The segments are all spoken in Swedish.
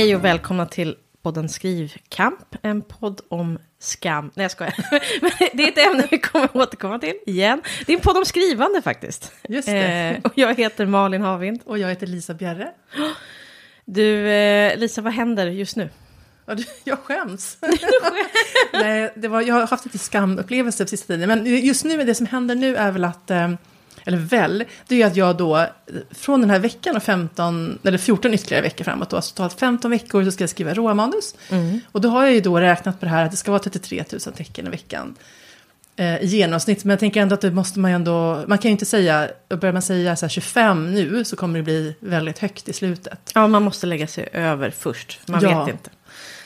Hej och välkomna till podden Skrivkamp, en podd om skam. Nej, jag skojar. Det är ett ämne vi kommer återkomma till igen. Det är en podd om skrivande faktiskt. Just det. Eh, och jag heter Malin Havind. Och jag heter Lisa Bjerre. Du, eh, Lisa, vad händer just nu? Jag skäms. Nej, det var, jag har haft lite skamupplevelse på sista tiden. Men just nu, det som händer nu är väl att, eh, eller väl, det är att jag då från den här veckan och 15, eller 14 ytterligare veckor framåt, då, alltså totalt 15 veckor så ska jag skriva råmanus. Mm. Och då har jag ju då räknat på det här att det ska vara 33 000 tecken i veckan eh, i genomsnitt. Men jag tänker ändå att det måste man ju ändå, man kan ju inte säga, börjar man säga så 25 nu så kommer det bli väldigt högt i slutet. Ja, man måste lägga sig över först, man Ja. vet inte.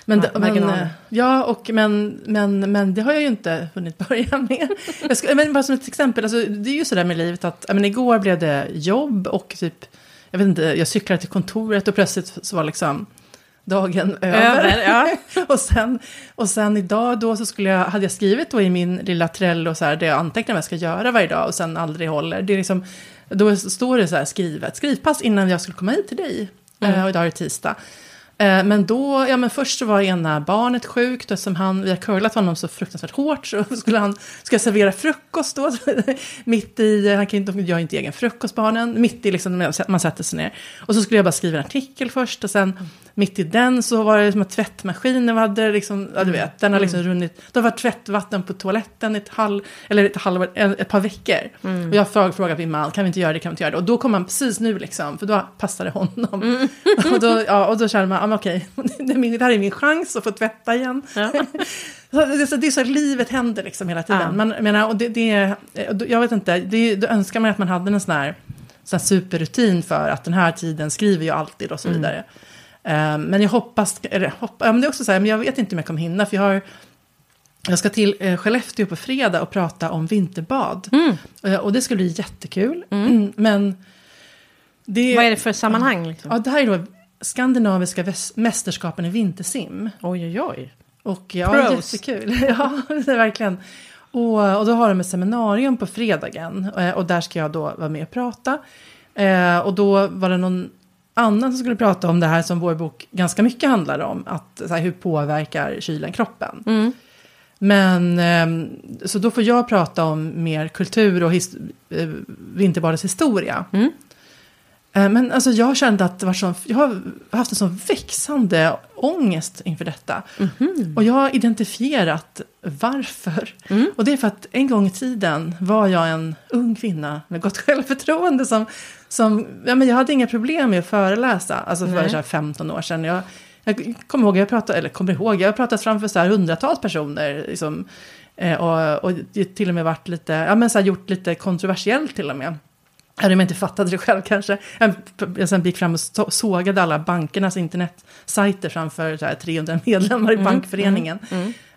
Men, Ma- men, eh, ja, och, men, men, men det har jag ju inte hunnit börja med. Jag ska, men bara som ett exempel, alltså, det är ju sådär med livet att men igår blev det jobb och typ, jag vet inte, jag cyklade till kontoret och plötsligt så var liksom dagen över. Över, ja. och, sen, och sen idag då så skulle jag, hade jag skrivit då i min lilla Trello så här, det jag antecknar vad jag ska göra varje dag och sen aldrig håller. Det är liksom, då står det så här skrivet, skrivpass innan jag skulle komma hit till dig. Mm. Eh, och idag är det tisdag. Eh, men då, ja men först så var ena barnet sjukt och som han, vi har curlat honom så fruktansvärt hårt så skulle han, ska jag servera frukost då, mitt i, han kan inte, jag inte egen frukost barnen, mitt i liksom, man sätter sig ner. Och så skulle jag bara skriva en artikel först och sen mitt i den så var det som att tvättmaskinen hade liksom, ja du vet, den har liksom runnit, det har varit tvättvatten på toaletten ett halv, eller ett, halv, ett par veckor. Och jag har frågat min man, kan vi inte göra det, kan vi inte göra det? Och då kom han precis nu liksom, för då passade honom. och, då, ja, och då kände man, men okej, det, här är min chans att få tvätta igen. Ja. Så det, är så, att livet händer liksom hela tiden. Ja. Men, jag menar, och det, det, jag vet inte, det, då önskar man att man hade en sån här, sån här superrutin för att den här tiden skriver jag alltid och så vidare. Eh, men jag hoppas, eller hopp, ja, men det är också så här, men jag vet inte om jag kommer hinna, för jag har jag ska till eh, Skellefteå på fredag och prata om vinterbad. Eh, och det ska bli jättekul. Mm, men det, Vad är det för sammanhang? Liksom? Ja, det här är då skandinaviska mästerskapen i vintersim. Oj, oj, oj. Och ja, Pros. jättekul. Ja, det är verkligen. Och, och då har de ett seminarium på fredagen. eh, Och där ska jag då vara med och prata. Eh, och då var det någon annan som skulle prata om det här som vår bok ganska mycket handlar om. Att, så här, hur påverkar kylen kroppen? Mm. Men ehm, så då får jag prata om mer kultur och his- eh, vinterbadets historia. Mm. Eh, Men alltså jag kände att det var sån, jag har haft en sån växande ångest inför detta. Mhm. Och jag har identifierat varför. Mm. Och det är för att en gång i tiden var jag en ung kvinna med gott självförtroende som, som ja, men jag hade inga problem med att föreläsa. Alltså för Nej. så här 15 år sedan. Jag, jag kommer ihåg, jag pratade, eller kommer ihåg, jag har pratat framför så här hundratals personer. Liksom, eh, och, och till och med varit lite, ja men så här gjort lite kontroversiellt till och med. Även om jag inte fattade det själv kanske. Jag, sen gick fram och så- sågade alla bankernas internetsajter framför så här 300 medlemmar i bankföreningen.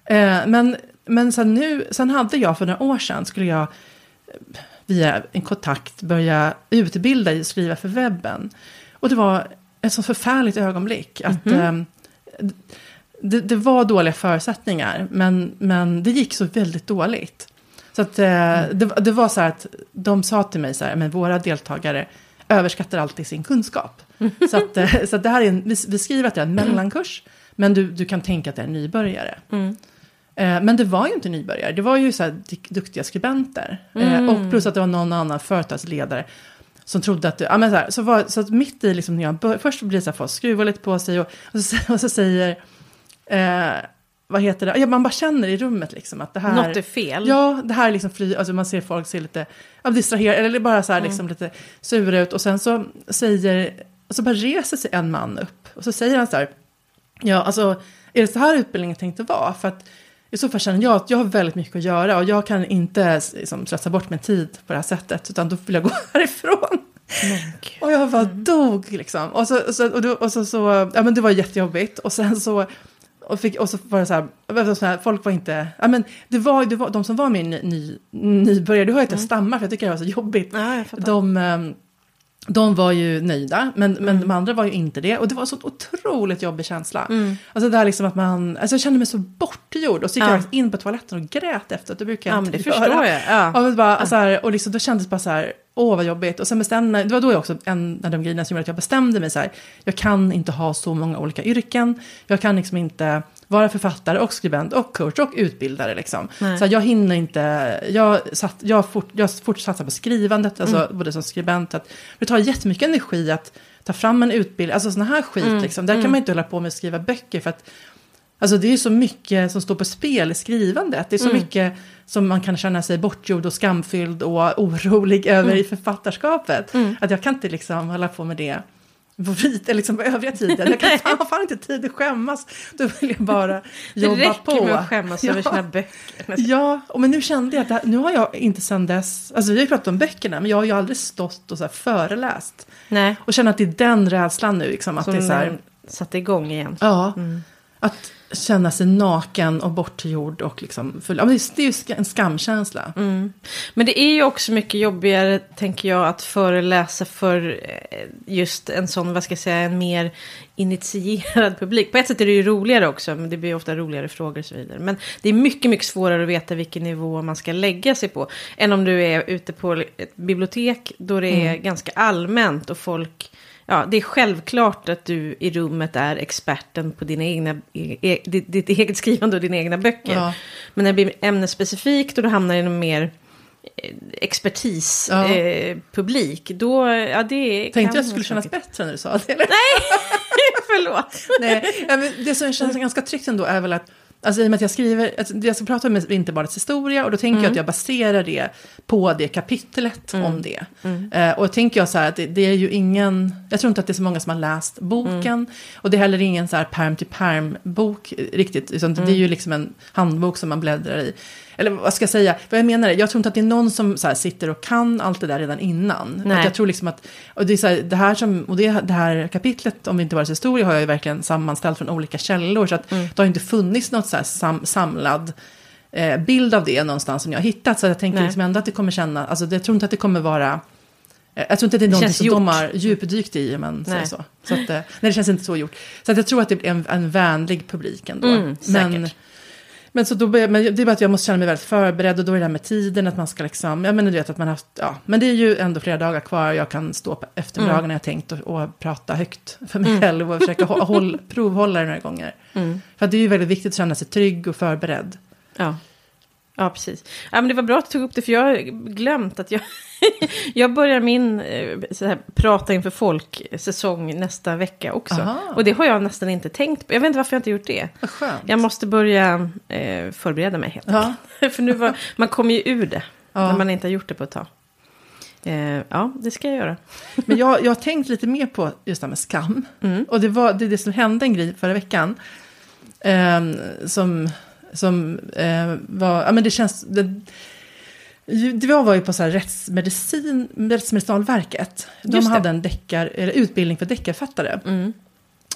Eh, men men sen, nu, sen hade jag för några år sedan, skulle jag via en kontakt börja utbilda i att skriva för webben. Och det var ett så förfärligt ögonblick. Att, eh, det, det var dåliga förutsättningar, men, men det gick så väldigt dåligt. Så att, eh, det, det var så här att de sa till mig så här, men våra deltagare överskattar alltid sin kunskap. Så, att, eh, så att det här är en, vi, vi skriver att det är en mellankurs, men du, du kan tänka att det är en nybörjare. Eh, Men det var ju inte nybörjare, det var ju så duktiga skribenter. Eh, Och plus att det var någon annan företagsledare som trodde att, du- ja men så här, så, var, så att mitt i liksom när jag bör, först blir det så här, folk skruvar lite på sig och, och, så, och så säger, eh, vad heter det, ja man bara känner i rummet liksom att det här. Något är fel. Ja, det här är liksom fly, alltså man ser folk se lite ja, distraherade, eller bara så här liksom lite sura ut. Och sen så säger, och så bara reser sig en man upp. Och så säger han så här, ja alltså, är det så här utbildningen tänkte vara? För att i så fall känner jag att jag har väldigt mycket att göra och jag kan inte liksom, slösa bort min tid på det här sättet, utan då vill jag gå härifrån. Och jag bara dog liksom. Och så, och så, och då, och så, så, ja men det var jättejobbigt. Och sen så, och, fick, och så var det så här, så här, folk var inte, ja men det var, det var de som var med ny, ny, nybörjare, du hör att jag stammar för jag tycker det var så jobbigt. Ja. De, ehm, de var ju nöjda, men, men de andra var ju inte det. Och det var en så otroligt jobbig känsla. Alltså det här liksom att man, alltså jag kände mig så bortgjord. Och så gick Ja. jag in på toaletten och grät efteråt. Det brukar jag Ja, inte det förstår jag. Ja. Ja, men bara, så här, och liksom, då kändes det bara så här, åh vad jobbigt. Och sen bestämde det var då jag också en av de grejerna som gjorde att jag bestämde mig så här, jag kan inte ha så många olika yrken, jag kan liksom inte vara författare och skribent och coach och utbildare liksom. Nej. Så jag hinner inte, jag, satt, jag, fort, jag fortsatte på skrivandet, alltså Mm. både som skribent, att det tar jättemycket energi att ta fram en utbildning, alltså sådana här skit Mm. liksom. Där kan man inte hålla på med att skriva böcker för att Alltså det är så mycket som står på spel i skrivandet. Det är så Mm. mycket som man kan känna sig bortgjord och skamfylld och orolig över Mm. i författarskapet. Att jag kan inte liksom hålla på med det på eller liksom på övriga tiden. Jag kan fan, fan inte tid att skämmas. Då vill jag bara Det jobba räcker på. med att skämmas över Ja. sina böcker. Ja, och men nu kände jag att det här, nu har jag inte sedan dess, alltså vi har ju pratat om böckerna, men jag har ju aldrig stått och så föreläst. Nej, Och känner att det är den rädslan nu, liksom, att som det är så här, satte igång igen. Ja, att känna sig naken och bortgjord och liksom full. Ja, det, är, ju en skamkänsla. Mm. Men det är ju också mycket jobbigare, tänker jag, att föreläsa för eh, just en sån, vad ska jag säga, en mer initierad publik. På ett sätt är det ju roligare också, men det blir ofta roligare frågor och så vidare. Men det är mycket, mycket svårare att veta vilken nivå man ska lägga sig på. Än om du är ute på ett bibliotek, då det är ganska allmänt och folk... Ja, det är självklart att du i rummet är experten på dina egna, e, e, ditt, ditt eget skrivande och dina egna böcker. Ja. Men när det blir ämnesspecifikt och du hamnar i en mer eh, expertis Ja. eh, publik, då, ja det Tänkte jag skulle vara kännas tråkigt. bättre när du sa det. Eller? Förlåt. Nej, ja, men det som känns ganska tryggt ändå är väl att Alltså i och med att jag skriver, alltså, jag ska prata om inte bara historia och då tänker jag att jag baserar det på det kapitlet om det. Eh, och då tänker jag så här att det, det är ju ingen, jag tror inte att det är så många som har läst boken. Och det är heller ingen så här perm till perm bok riktigt, utan det är ju liksom en handbok som man bläddrar i. Eller vad ska jag säga, vad jag menar är, jag tror inte att det är någon som så här, sitter och kan allt det där redan innan. Nej. Att jag tror liksom att, och det är så här, det här som, och det, det här kapitlet om det inte var historia har jag ju verkligen sammanställt från olika källor. Så att det har inte funnits något så här sam, samlad eh, bild av det någonstans som jag har hittat. Så jag tänker Nej. liksom ändå att det kommer känna, alltså jag tror inte att det kommer vara eh, jag tror inte att det är något känns som gjort. de har djupdykt i, säger Nej. så. så att, eh, nej, det känns inte så gjort. Så att jag tror att det blir en, en vänlig publik ändå. Mm, men. Men, så då börjar, men det är bara att jag måste känna mig väldigt förberedd och då är det här med tiden, att man ska liksom, ja men du vet att man har haft, ja, men det är ju ändå flera dagar kvar och jag kan stå på eftermiddagen Mm. när jag tänkt och, och prata högt för mig själv och försöka hå- håll, provhålla det några gånger. Mm. För det är ju väldigt viktigt att känna sig trygg och förberedd. Ja. Ja, precis. Ja, men det var bra att du tog upp det, för jag har glömt att jag... jag börjar min eh, här, prata inför folk-säsong nästa vecka också. Aha. Och det har jag nästan inte tänkt på. Jag vet inte varför jag inte gjort det. Jag måste börja eh, förbereda mig helt Ja. för nu var, man kommer ju ur det, Ja. när man inte har gjort det på ett tag. Eh, ja, det ska jag göra. Men jag, jag har tänkt lite mer på just det här med skam. Mm. Och det var det, är det som hände en grej förra veckan. ehm, som som eh, var, ja men det känns, det, det var ju på så här rättsmedicin, Rättsmedicinalverket. De Just det. hade en deckar, eller utbildning för deckarförfattare. Mm.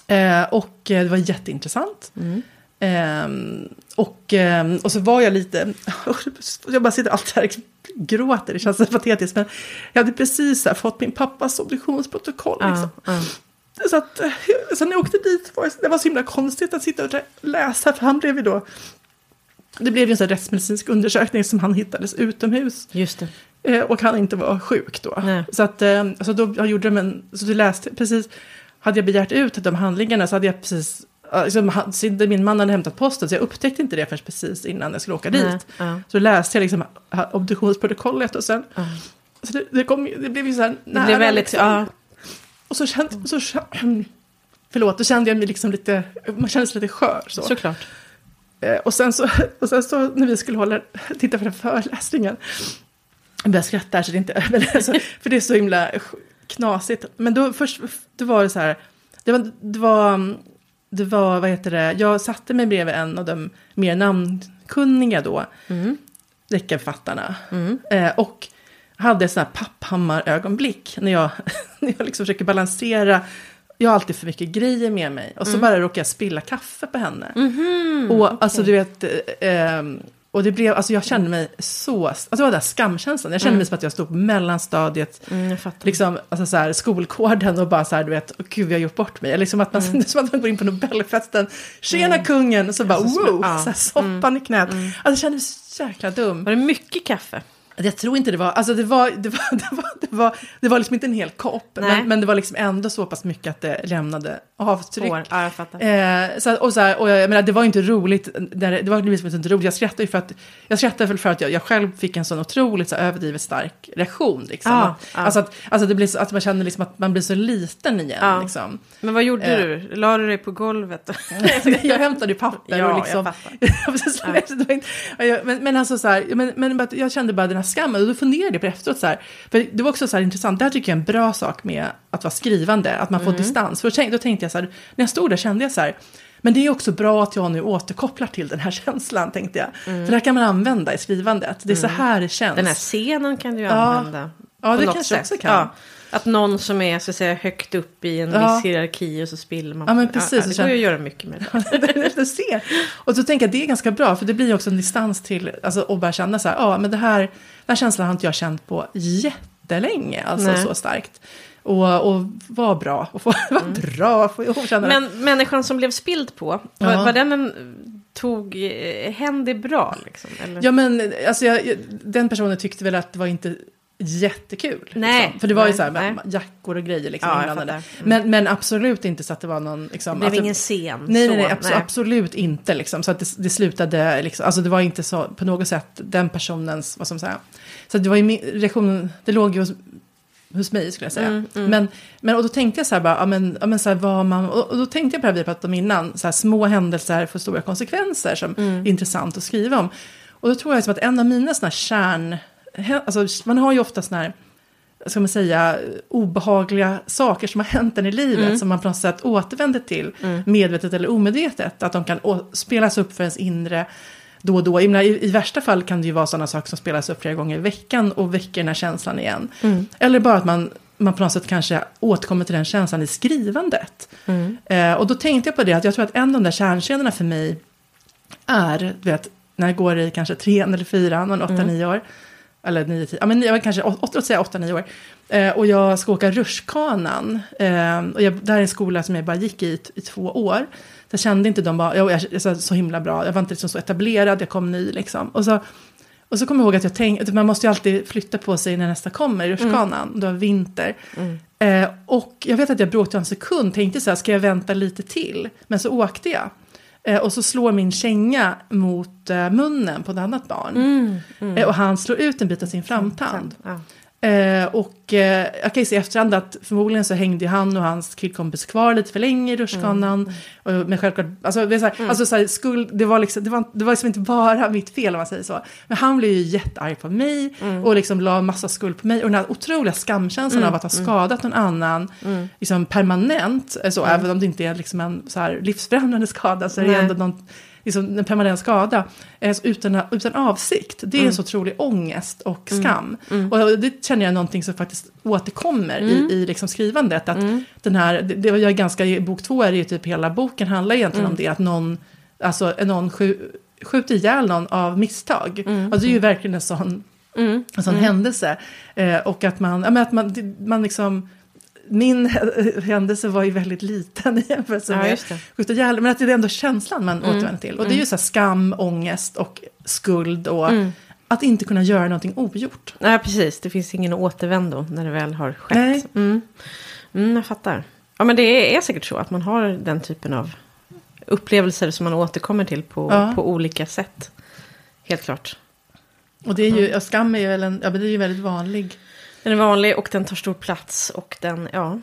Eh, och eh, det var jätteintressant. Mm. Ehm, och, ehm, och så var jag lite, jag bara sitter alltid här och gråter, det känns så patetiskt. Men jag hade precis här fått min pappas obduktionsprotokoll. Liksom. Ja. Så att, eh, så när jag åkte dit var det var så himla konstigt att sitta och läsa, för han blev ju då, det blev ju en sån rättsmedicinsk undersökning som han hittades utomhus. Just det. Eh, och han inte var sjuk då. Nej. Så, att, eh, så då jag gjorde de en, så du läste precis, hade jag begärt ut de handlingarna så hade jag precis, liksom, min man hade hämtat posten så jag upptäckte inte det förrän precis innan jag skulle åka dit. ja. Så läste jag liksom obduktionsprotokollet och sen, Ja. så det, det, kom, det blev ju så här Det nära, blev väldigt, liksom. ja, Och så kände, så, förlåt, då kände jag mig liksom lite, man kände sig lite skör så. såklart. Eh, och, sen så, och sen så när vi skulle hålla, titta på den föreläsningen, jag börjar skratta här så det inte, alltså, för det är så himla knasigt. Men då först, då var det så här, det var, det var, det var, vad heter det, jag satte mig bredvid en av de mer namnkunniga då, Mm. deckarförfattarna. Mm. Eh, och hade sånt här papphammar-ögonblick när jag, när jag liksom försöker balansera. Jag har alltid för mycket grejer med mig. Och så bara råkar jag spilla kaffe på henne. Mhm, och alltså du vet, eh, och det blev, alltså jag kände mig så, alltså det var den skamkänslan. Jag kände mig som att jag stod på mellanstadiet, Mm, liksom, alltså så här, skolkåren och bara så här, du vet, åh gud, vi har gjort bort mig. Eller liksom att man, Mm. som att man går in på Nobelfesten, tjena kungen, och så bara, Alltså, wow, ja. så här, soppan i knät. Alltså jag kände mig så jäkla dum. Var det mycket kaffe? Jag tror inte det var, alltså det var, det var, det var, det var, det var liksom inte en hel kopp, men, men det var liksom ändå så pass mycket att det lämnade avtryck. Spår. Ja, jag fattar. Eh, så, och så här, och jag, jag menar, det var inte roligt, det, det var liksom inte roligt, jag skrattade ju för att, jag skrattade väl för att jag, jag själv fick en sån otroligt så här, överdrivet stark reaktion. Liksom. Ja, att, ja. Alltså att, alltså det blir så, att man känner liksom att man blir så liten igen. Ja. Liksom. Men vad gjorde Eh. du? La du dig på golvet? jag hämtade ju papper Ja, och jag liksom... fattar. Jag- men, men alltså så här, men, men jag kände bara den här skammen och då funderade jag på det efteråt så här. För det var också så här intressant, det här tycker jag är en bra sak med att vara skrivande, att man får Mm. distans. För då tänkte, då tänkte jag så här, när jag stod där kände jag så här, men det är också bra att jag nu återkopplar till den här känslan, tänkte jag. För det här kan man använda i skrivandet, det är så här det känns. Mm. Den här scenen kan du ju Ja. använda. Ja, på det kanske sätt. också kan. Ja. Att någon som är så att säga högt upp i en Ja. viss hierarki och så spiller man. Ja, men precis, Ja, det går ju att göra mycket med det. du ser. Och så tänker jag att det är ganska bra, för det blir också en distans till, alltså och bara känna så här, ja men det här, den känslan har inte jag känt på jättelänge, alltså Nej. så starkt. Och, och var bra, och få vara bra, och få känna Men människan som blev spild på, var, Ja. var den en, tog eh, hände bra liksom? Eller? Ja men alltså jag- den personen tyckte väl att det var inte jättekul. Nej, liksom. För det var ju nej, så här, nej. med jackor och grejer liksom Ja, inblandade. Mm. Men, men absolut inte så att det var någon... Liksom, det blev det- ingen scen. Nej, nej, nej, abso- absolut inte. Liksom. Så att det, det slutade, liksom, alltså det var inte så på något sätt den personens, vad man säga. Så det var ju reaktion, det låg ju hos, hos mig skulle jag säga. Mm, mm. Men, men och då tänkte jag så här bara, ja men, ja, men så här vad man, och, och då tänkte jag på det här vi pratade om innan, så här små händelser får stora konsekvenser som Mm. är intressant att skriva om. Och då tror jag liksom att en av mina sådana här kärn, alltså man har ju ofta sådana här, ska man säga, obehagliga saker som har hänt en i livet Mm. som man på något sätt återvänder till, medvetet eller omedvetet. Att de kan spelas upp för ens inre då och då. I, I värsta fall kan det ju vara sådana saker som spelas upp flera gånger i veckan och väcker den här känslan igen. Mm. Eller bara att man, man på något sätt kanske återkommer till den känslan i skrivandet. Mm. Eh, och då tänkte jag på det, att jag tror att en av de där kärnscenerna för mig är, du vet, när jag går i kanske trean eller fyran, någon åtta, Mm. nio år. Eller nio, tio, ja men jag var kanske åtta, låt säga åtta, nio år. Eh, och jag ska åka rutschkanan. Eh, och jag, det här är en skola som jag bara gick i, i två år. Så jag kände inte de bara, jag, jag, jag, så, så himla bra, jag var inte liksom så etablerad, jag kom ny liksom. Och så, och så kommer jag ihåg att jag tänkte, att man måste ju alltid flytta på sig när nästa kommer, rutschkanan. Det var vinter. Mm. Eh, och jag vet att jag bråkade en sekund, tänkte så här, ska jag vänta lite till? Men så åkte jag. Eh, och så slår min känga mot eh, munnen på ett annat barn. Mm. Mm. Eh, och han slår ut en bit av sin framtand. Ja. Eh, och eh, jag kan ju se i efterhand att förmodligen så hängde han och hans killkompis kvar lite för länge i rutschkanan. Och, men självklart, alltså, det, här, alltså skuld, det, var liksom, det, var, det var liksom inte bara mitt fel om man säger så. Men han blev ju jättearg på mig och liksom la massa skuld på mig. Och den här otroliga skamkänslan av att ha skadat någon annan liksom permanent. eh, Så, Även om det inte är liksom en så här livsförändrande skada så är det ändå någon, liksom en permanent skada. Eh, utan, utan avsikt. Det är en så otrolig ångest och skam. Och det känner jag någonting som faktiskt återkommer i, i liksom skrivandet. Att den här, det, jag är ganska, i bok två är det ju typ hela boken handlar egentligen om det. Att någon, alltså någon skju, skjuter ihjäl någon av misstag. Alltså det är ju verkligen en sån, Mm. en sån händelse. Eh, och att man, ja, men att man, man liksom, min händelse var ju väldigt liten i jämförelse Ja, med ihjäl. Men att det är ändå känslan man återvänder till. Och det är ju så här skam, ångest och skuld och att inte kunna göra någonting ogjort. Nej, precis. Det finns ingen återvändo när det väl har skett. Nej. Mm. Mm, jag fattar. Ja, men det är säkert så att man har den typen av upplevelser som man återkommer till på, Ja. på olika sätt. Helt klart. Och det är ju, ja, skam är ju en, ja, men det är ju väldigt vanlig. Den är vanlig och den tar stor plats och den, ja.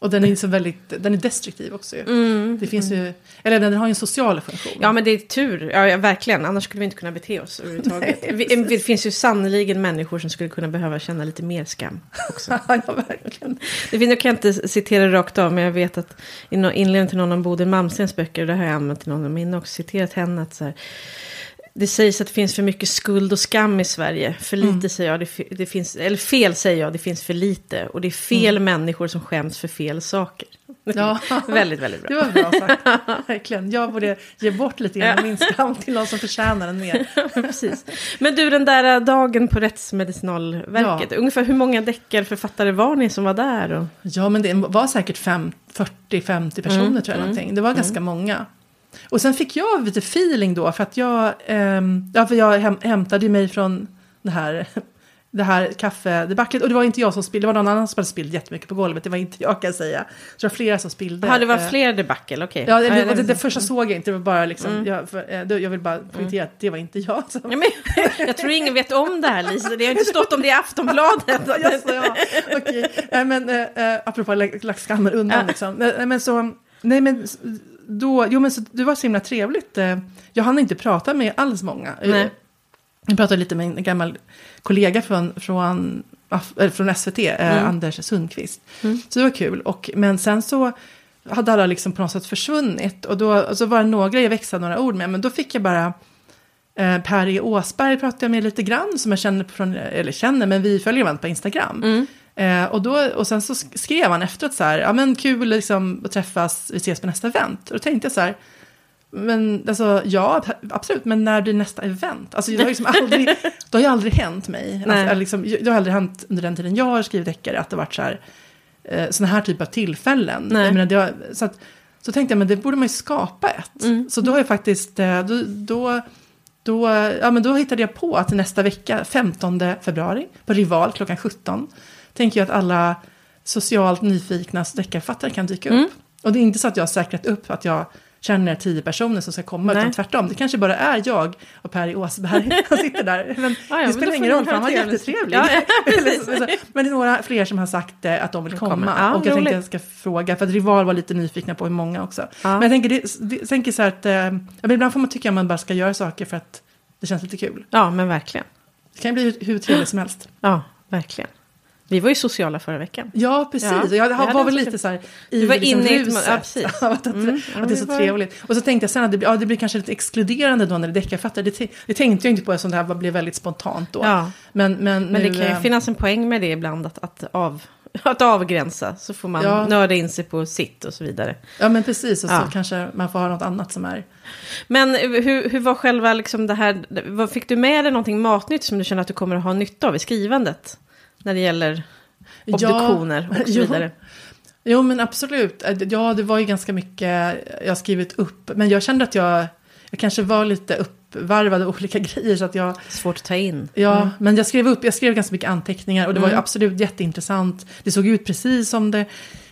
Och den är så väldigt, den är destruktiv också ju. Det finns ju, eller den har ju en social funktion. Ja, men det är tur. Ja, verkligen. Annars skulle vi inte kunna bete oss överhuvudtaget. Nej, vi, det finns ju sannoliken människor som skulle kunna behöva känna lite mer skam också. ja, verkligen. Det finns, jag kan inte citera rakt av, men jag vet att i inledningen till någon av Bodil Malmstens böcker, det har jag använt i någon av mina också, citerat henne att så här, det sägs att det finns för mycket skuld och skam i Sverige. För lite Mm. säger jag, det, det finns, eller fel säger jag, det finns för lite. Och det är fel människor som skäms för fel saker. Mm. Ja. väldigt, väldigt bra. Det var bra sagt. Verkligen. Jag borde ge bort lite grann av min skam till någon som förtjänar den mer. Precis. Men du, den där äh, dagen på Rättsmedicinalverket, ungefär hur många deckarförfattare var ni som var där? Och... Ja, men det var säkert fem- 40-50 personer Mm, tror jag. Någonting. Det var ganska många. Och sen fick jag lite feeling då, för att jag, ehm, ja, för jag häm, hämtade mig från det här, det här kaffedebaclet. Och det var inte jag som spillde, det var någon annan som hade spillt jättemycket på golvet. Det var inte jag kan jag säga. Så det var flera som spillde. Ja, det var Eh, fler debacle, okej. Ja, det, det, det, det- första såg jag inte, det var bara liksom, jag, för, eh, jag vill bara poängtera att det var inte jag som... Ja, men, jag tror ingen vet om det här Lisa, det har inte stått om det i Aftonbladet. Jaså, ja. Nej, men äh, apropå lagt skammen undan liksom. Nej, men så, nej men då, jo men så, det var så himla trevligt. eh, Jag hann inte prata med alls många. Eh, Nej. Jag pratade lite med en gammal kollega från, från, eller från SVT, eh, Mm. Anders Sundqvist. Så det var kul. Och, men sen så hade alla liksom på något sätt försvunnit. Och då och så var det några jag växlade några ord med. Men då fick jag bara eh, Per E. Åsberg pratade jag med lite grann. Som jag känner från, eller känner, men vi följer varandra på Instagram. Mm. Eh, och, då, och sen så sk- skrev han efteråt så här, ja men kul liksom att träffas, vi ses på nästa event. Och då tänkte jag så här, men alltså ja, absolut, men när blir nästa event? Alltså det har, liksom aldrig, det har ju aldrig hänt mig. Alltså, liksom, det har aldrig hänt under den tiden jag har skrivit deckare att det varit så här, eh, sådana här typer av tillfällen. Menar, har, så, att, så tänkte jag, men det borde man ju skapa ett. Mm. Så då har jag faktiskt, eh, då, då, då, ja, men då hittade jag på att nästa vecka, 15 februari, på Rival klockan 17, tänker jag att alla socialt nyfikna deckarförfattare kan dyka upp. Mm. Och det är inte så att jag har säkrat upp att jag känner tio personer som ska komma, Nej. utan tvärtom. Det kanske bara är jag och Per i Åsberg som sitter där. Men Ja, ja, det spelar ingen roll, för han var jättetrevlig. Ja, ja, Men det är några fler som har sagt eh, att de vill komma. Ja, och jag tänkte roligt. att jag ska fråga, för att Rival var lite nyfikna på hur många också. Men jag tänker, det, jag tänker så här att, eh, ibland får man tycka att man bara ska göra saker för att det känns lite kul. Ja, men verkligen. Det kan ju bli hur, hur trevligt som helst. Ja, verkligen. Vi var ju sociala förra veckan. Ja, precis. Ja, jag det var väl lite kul. så här Du var i liksom inne i ruset ja, precis. att, att, Mm, att det är så var- trevligt. Och så tänkte jag sen att det, blir- ja, det blir kanske lite exkluderande då när det är deckarförfattare. Det, det tänkte jag inte på eftersom det här blev väldigt spontant då. Ja, Men, men, men det nu, kan ju eh, finnas en poäng med det ibland, att, att, av, att avgränsa. Så får man Ja. nörda in sig på sitt och så vidare. Ja, men precis. Och så Ja. kanske man får ha något annat som är... Men hur, hur var själva liksom det här, vad, fick du med dig någonting matnytt som du känner att du kommer att ha nytta av i skrivandet? När det gäller obduktioner och så jo. vidare. Jo, men absolut. Eh, Ja, det var ju ganska mycket jag skrivit upp. Men jag kände att jag, jag kanske var lite uppvarvad av olika grejer. Så att jag, Svårt att ta in. ja, men jag skrev upp, jag skrev ganska mycket anteckningar. Och det var ju Mm. absolut jätteintressant. Det såg ut precis som det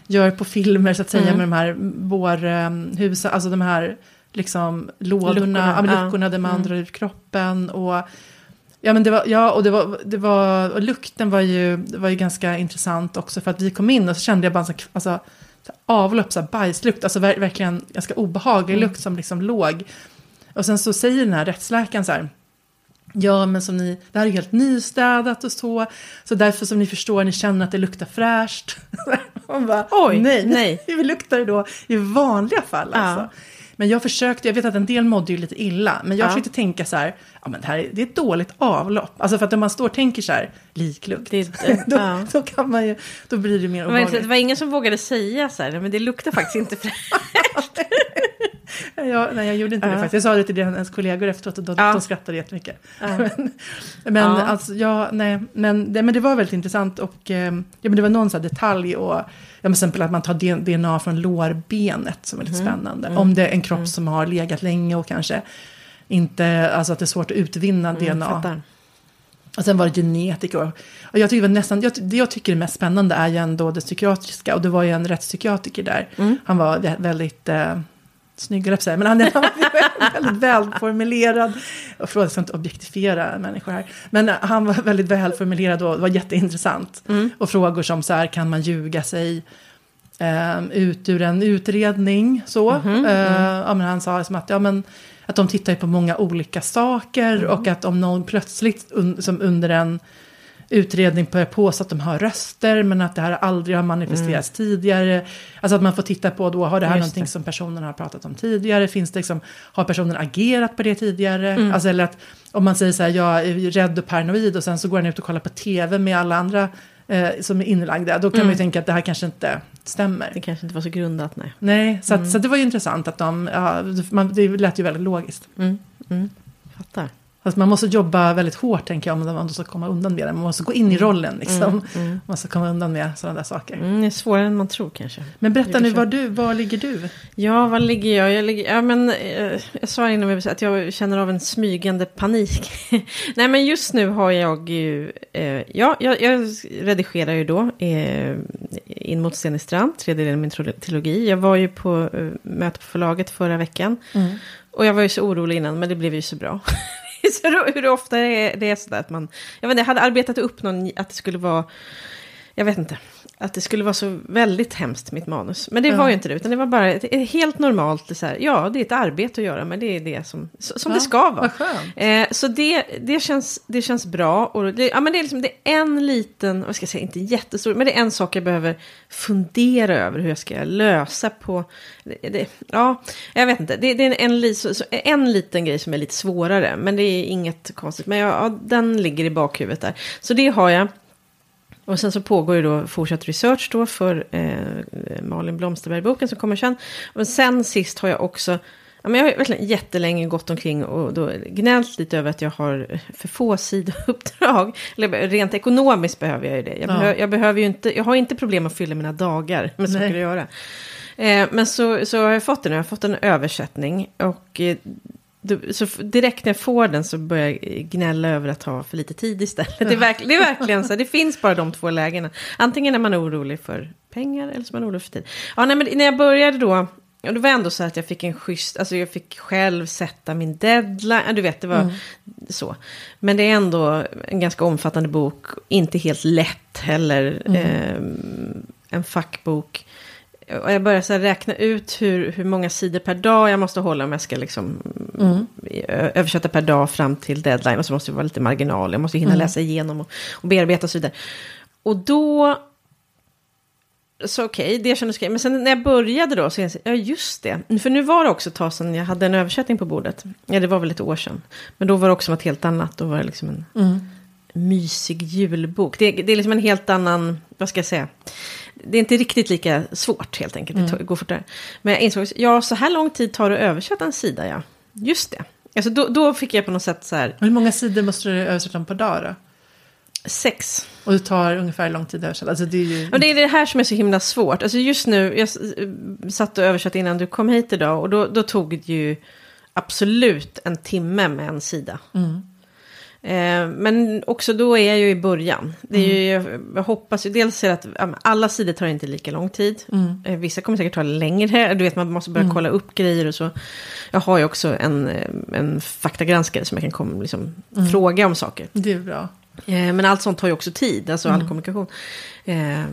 gör på filmer, så att säga. Mm. Med de här bårhusen, alltså de här liksom lådorna, Luckorna, ja, ja. luckorna där man Mm. drar ut kroppen. Och, ja, men det var, ja, och det var, det var, och lukten var ju, var ju ganska intressant också. För att vi kom in och så kände jag bara sån, alltså, så avlopp, så här bajslukt. Alltså ver, verkligen ganska obehaglig Mm. lukt som liksom låg. Och sen så säger den här rättsläkaren så här. Ja, men som ni, det här är helt nystädat och så. Så därför som ni förstår, ni känner att det luktar fräscht. Man bara, Oj, nej, nej. Hur luktar det då i vanliga fall Ja. Men jag försökte, jag vet att en del mådde ju lite illa, men jag Ja. försökte tänka så här, ja men det här är, det är ett dåligt avlopp. Alltså för att om man står och tänker så här, liklukt, Det, då, ja. då kan man ju, då blir det mer obehagligt. det var ingen som vågade säga så här, men det luktar faktiskt inte fräscht. Jag, nej, jag gjorde inte det Ja. faktiskt. Jag sa det till ens kollegor efteråt och de, Ja. de skrattade jättemycket. Ja. men men, Ja. alltså, ja, nej, men, det, men det var väldigt intressant och eh, ja, men det var någon så detalj och ja, men exempel att man tar DNA från lårbenet som är lite Mm. spännande. Om det är en kropp som har legat länge och kanske inte, alltså att det är svårt att utvinna Mm, DNA. fattar. Och sen var det genetiker. Och jag tycker det nästan, jag, det jag tycker är mest spännande är ju ändå det psykiatriska. Och det var ju en rättspsykiatriker där. Mm. Han var vä- väldigt eh, snygg, höll jag säga, men han var väldigt välformulerad. Och förlåt, jag ska inte objektifiera människor här. Men eh, han var väldigt välformulerad och det var jätteintressant. Mm. Och frågor som så här, kan man ljuga sig eh, ut ur en utredning? Så. Mhm, Eh, ja, men han sa som att, ja, men, att de tittar på många olika saker Mm. och att om någon plötsligt un, som under en utredning börjar påstå att de har röster men att det här aldrig har manifesterats tidigare. Alltså att man får titta på då, har det här Mm. Just någonting det. som personen har pratat om tidigare? Finns det liksom, har personen agerat på det tidigare? Mm. Alltså eller att om man säger så här, jag är rädd och paranoid och sen så går han ut och kollar på tv med alla andra eh, som är inlagda. Då kan man Mm. ju tänka att det här kanske inte stämmer. Det kanske inte var så grundat, nej. Nej, så, att, Mm. så att det var ju intressant att de, ja, man, det lät ju väldigt logiskt. Mm. Mm. Fattar. Fast man måste jobba väldigt hårt tänker jag om man ska komma undan med det. Man måste gå in i rollen liksom. Man måste komma undan med sådana där saker. Mm, det är svårare än man tror kanske. Men berätta nu, var, du, var ligger du? Ja, var ligger jag? Jag, ligger, ja, men, eh, jag sa innan att jag känner av en smygande panik. Nej, men just nu har jag ju... Eh, ja, jag, jag redigerar ju då eh, In mot Strand, tredje delen av min trilo- trilogi. Jag var ju på eh, möte på förlaget förra veckan. Och jag var ju så orolig innan, men det blev ju så bra. så hur ofta är det är sådär att man... Jag vet inte, jag hade arbetat upp någon, att det skulle vara... Jag vet inte. Att det skulle vara så väldigt hemskt, mitt manus. Men det var ju inte det, utan det var bara ett, helt normalt, så här, ja, det är ett arbete att göra, men det är det som, som Ja, det ska vara. Eh, så det, det, känns, det känns bra. Och det, ja, men det, är liksom, det är en liten, vad ska jag säga, inte jättestor, men det är en sak jag behöver fundera över hur jag ska lösa på... Det, ja, jag vet inte. Det, det är en, så, en liten grej som är lite svårare, men det är inget konstigt. Men ja, ja, den ligger i bakhuvudet där. Så det har jag. Och sen så pågår ju då fortsatt research då för eh, Malin Blomsterberg-boken som kommer sen. Och sen sist har jag också, ja, men jag har verkligen jättelänge gått omkring och då gnällt lite över att jag har för få sidouppdrag. Eller rent ekonomiskt behöver jag ju det. Jag, Ja. behö, jag behöver ju inte, jag har inte problem att fylla mina dagar med saker att göra. Eh, men så, så har jag fått den, jag har fått en översättning. Och eh, så direkt när jag får den så börjar jag gnälla över att ha för lite tid istället. Det är, verk, det är verkligen så, det finns bara de två lägena. Antingen är man orolig för pengar eller så är man orolig för tid. Ja, nej, men när jag började då, och det var ändå så att jag fick en schysst, alltså jag fick själv sätta min deadline, du vet det var så. Men det är ändå en ganska omfattande bok, inte helt lätt heller, ehm, en fackbok. Och jag började så räkna ut hur, hur många sidor per dag jag måste hålla om jag ska liksom ö- översätta per dag fram till deadline. Och så måste det vara lite marginal, jag måste hinna läsa igenom och, och bearbeta och så vidare. Och då... Så okej, det kändes okej. Men sen när jag började då så insåg jag, ja just det. För nu var det också ett tag sedan jag hade en översättning på bordet. Ja, det var väl ett år sedan. Men då var det också något helt annat. Då var det liksom en mysig julbok. Det, det är liksom en helt annan, vad ska jag säga. Det är inte riktigt lika svårt helt enkelt. Det tar- går fortare. Men jag insåg, ja så här lång tid tar det att översätta en sida, ja. Just det. Alltså då, då fick jag på något sätt så här, Hur många sidor måste du översätta på dag då? sex. Och det tar ungefär lång tid att översätta? Alltså det är ju... Och det är det här som är så himla svårt. Alltså just nu, jag satt och översatte innan du kom hit idag. Och då, då tog det ju absolut en timme med en sida. Eh, men också då är jag ju i början. Det är ju, jag, hoppas ju dels att alla sidor tar inte lika lång tid. Eh, vissa kommer säkert ta längre. Du vet, man måste börja kolla upp grejer och så. Jag har ju också en, eh, en faktagranskare som jag kan komma, liksom, fråga om saker. Det är bra. Eh, men allt sånt tar ju också tid, alltså all kommunikation. Eh,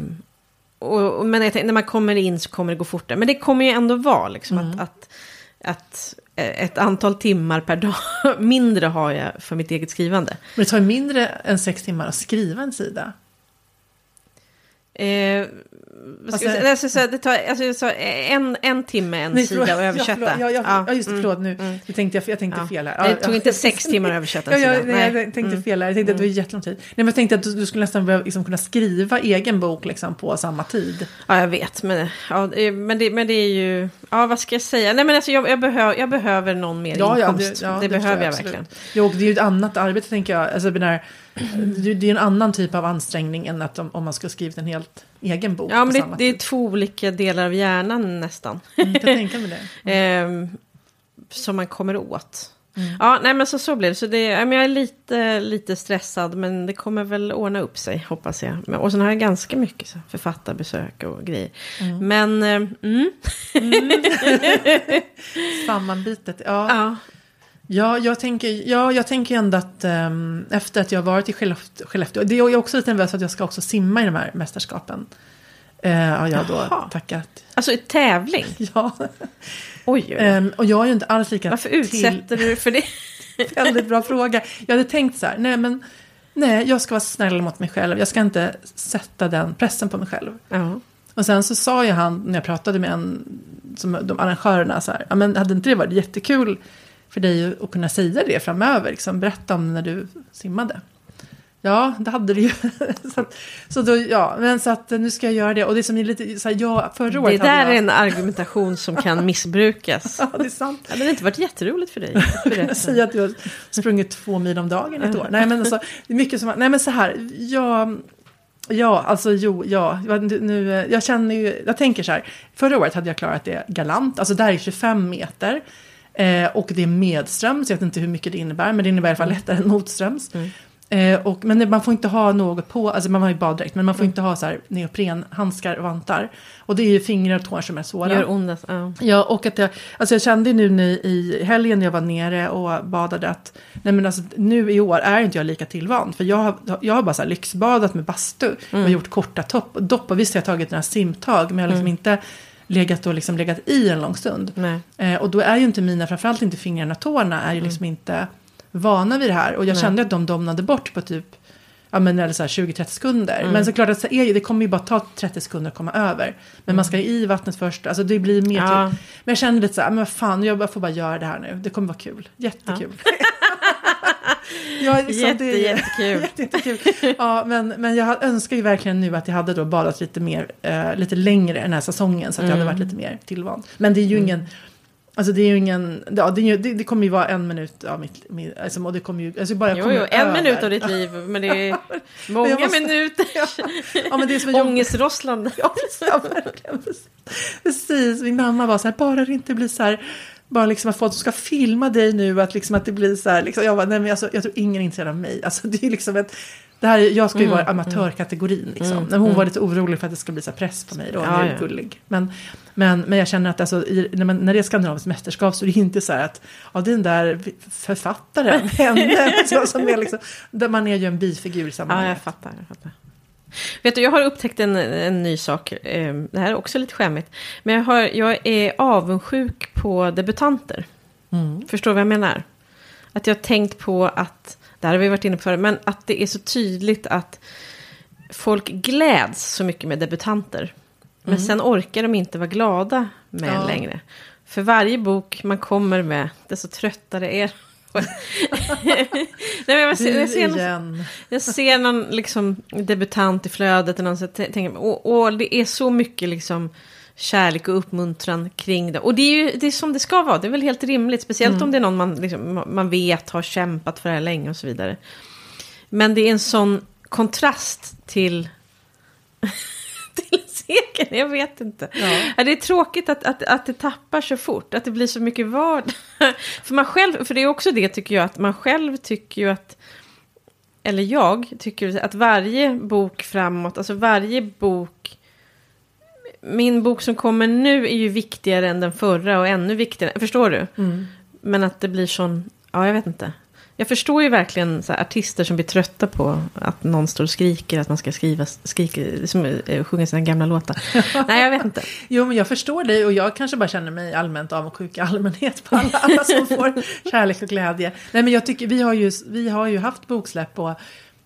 och, men tänkte, när man kommer in så kommer det gå fortare. Men det kommer ju ändå vara liksom att, att, att eh, ett antal timmar per dag mindre har jag för mitt eget skrivande. Men det tar mindre än sex timmar att skriva en sida. Eh, Alltså- jag? Alltså, så det tar alltså, så en, en timme en Nej, sida att översätta. Ja, ja, ja, ja, just det, mm, förlåt nu. mm. Nu tänkte jag, jag tänkte Ja. fel här. Det Ja, tog ja. inte sex timmar att översätta Ja, en ja, sida. nej, Nej. jag tänkte Mm. fel här. Jag tänkte att det var jättelång tid. Nej, men jag tänkte att du, du skulle nästan behöva liksom kunna skriva egen bok liksom, på samma tid. Ja, jag vet. Men, ja, det- men, det, men det är ju... Ja, vad ska jag säga? Nej, men alltså, jag, jag, behöver, jag behöver någon mer inkomst. det, ja, förstår behöver jag, absolut. verkligen. Jo, det är ju ett annat arbete tänker jag. Alltså, jag det är en annan typ av ansträngning än att om, om man skulle ha skrivit en helt egen bok. Ja, men det, det är två olika delar av hjärnan nästan. Mm, jag tänka mig det. Ehm, som man kommer åt. Mm. Ja, nej men så, så blir det. Så det jag är lite, lite stressad, men det kommer väl ordna upp sig, hoppas jag. Och sen har jag ganska mycket så, författarbesök och grejer. Mm. Men, eh, mm, Sammanbitet. Ja. ja. Ja, jag tänker, ja, jag tänker ändå att ehm, efter att jag har varit i Skellefteå, Skellefteå det är jag också lite nervös för att jag ska också simma i de här mästerskapen. Eh, har jag då Jaha. tackat. Alltså i tävling. Ja, Oj, oj. Ehm, och jag är ju inte alls lika Varför utsätter du dig för det? Väldigt bra fråga. Jag hade tänkt så här, nej men nej, jag ska vara snäll mot mig själv. Jag ska inte sätta den pressen på mig själv. Ja. Och sen så sa ju han, när jag pratade med en, som de arrangörerna, så här, ja men hade inte det varit jättekul för dig att kunna säga det framöver, liksom, berätta om när du simmade. Ja, det hade det ju. så, att, så då, ja, men så att nu ska jag göra det. Och det som är lite så här, ja, förra Det året där hade är jag... en argumentation som kan missbrukas. Ja, det är sant. Det hade inte varit jätteroligt för dig. att. Säga att du har sprungit två mil om dagen ett år. Nej men alltså, det är mycket som, nej men så här, jag, ja alltså jo, ja, nu, nu, jag känner ju, jag tänker så här, förra året hade jag klarat det galant, alltså där är 25 meter. Eh, och det är medströms, jag vet inte hur mycket det innebär, men det innebär i alla fall lättare än motströms. Eh, och, men man får inte ha något på, alltså man har ju baddräkt, men man får inte ha så här neoprenhandskar och vantar. Och det är ju fingrar och tår som är svåra. Gör ont. Ja. Ja, och att jag, alltså jag kände nu i helgen när jag var nere och badade att nej men alltså, nu i år är inte jag lika tillvand. För jag har, jag har bara så här lyxbadat med bastu och gjort korta topp, dopp. Och visst har jag tagit några simtag, men jag har liksom inte legat och liksom legat i en lång stund. Eh, och då är ju inte mina, framförallt inte fingrarna och tårna, är ju liksom inte vana vid det här. Och jag Nej. kände att de domnade bort på typ ja, men eller så här 20-30 sekunder. Men såklart att så är, det kommer ju bara ta 30 sekunder att komma över. Men man ska ju i vattnet först, alltså det blir mer Ja. typ. Men jag kände lite så här, men vad fan, jag får bara göra det här nu. Det kommer vara kul, jättekul. Ja. liksom, Jätte, det är- jättekul. Jätte, jättekul. Ja, men, men jag önskar ju verkligen nu att jag hade då badat lite mer, eh, lite längre den här säsongen. Så att jag hade Mm. varit lite mer tillvand. Men det är ju ingen, alltså det är ju ingen, ja, det, det, det kommer ju vara en minut av mitt, mitt alltså, och det kommer ju, alltså bara Jo, kommer jo, en över. minut av ditt liv, men det är många jag måste- minuter. Ja, men det är som Ångestrosslande. Ja, verkligen. Precis, min mamma var så här, bara det inte blir så här, bara liksom att folk ska filma dig nu, att, liksom att det blir så här, liksom, jag, bara, nej, men alltså, jag tror ingen är intresserad av mig. Alltså, det är liksom ett, det här, jag ska ju Mm, vara amatörkategorin. Liksom. Men hon var lite orolig för att det skulle bli så här press på mig. Då, Ja, ja, är ja. gullig. Men, men, men jag känner att alltså, i, när, man, när det är skandinaviskt mästerskap så är det inte så här att ja, den där författaren, henne, så, som är liksom, där man är ju en bifigur i Ja, sammanhanget. jag fattar. Jag fattar. Vet du, jag har upptäckt en, en ny sak. Eh, Det här är också lite skämmigt. Men jag, har, jag är avundsjuk på debutanter. Mm. Förstår du vad jag menar? Att jag har tänkt på att, det här har vi varit inne på förut, men att det är så tydligt att folk gläds så mycket med debutanter. Men sen orkar de inte vara glada med en Ja. längre. För varje bok man kommer med, desto tröttare är Nej, jag, ser, jag, ser någon, jag ser någon liksom, debutant i flödet och någon, så tänker, och det är så mycket liksom, kärlek och uppmuntran kring det. Och det är ju det är som det ska vara, det är väl helt rimligt. Speciellt om det är någon man, liksom, man vet har kämpat för det här länge och så vidare. Men det är en sån kontrast till, till segern, jag vet inte. Ja. Det är tråkigt att, att, att det tappar så fort, att det blir så mycket vardag. för, man själv, för det är också det tycker jag, att man själv tycker ju att, eller jag tycker att varje bok framåt, alltså varje bok, min bok som kommer nu är ju viktigare än den förra och ännu viktigare, förstår du? Mm. Men att det blir sån, ja jag vet inte. Jag förstår ju verkligen så här, artister som blir trötta på att någon står och skriker att man ska skriva, skrika, som, eh, sjunga sina gamla låtar. Nej, jag vet inte. Jo, men jag förstår dig och jag kanske bara känner mig allmänt avundsjuk i allmänhet på alla, alla som får kärlek och glädje. Nej, men jag tycker vi har ju, vi har ju haft boksläpp och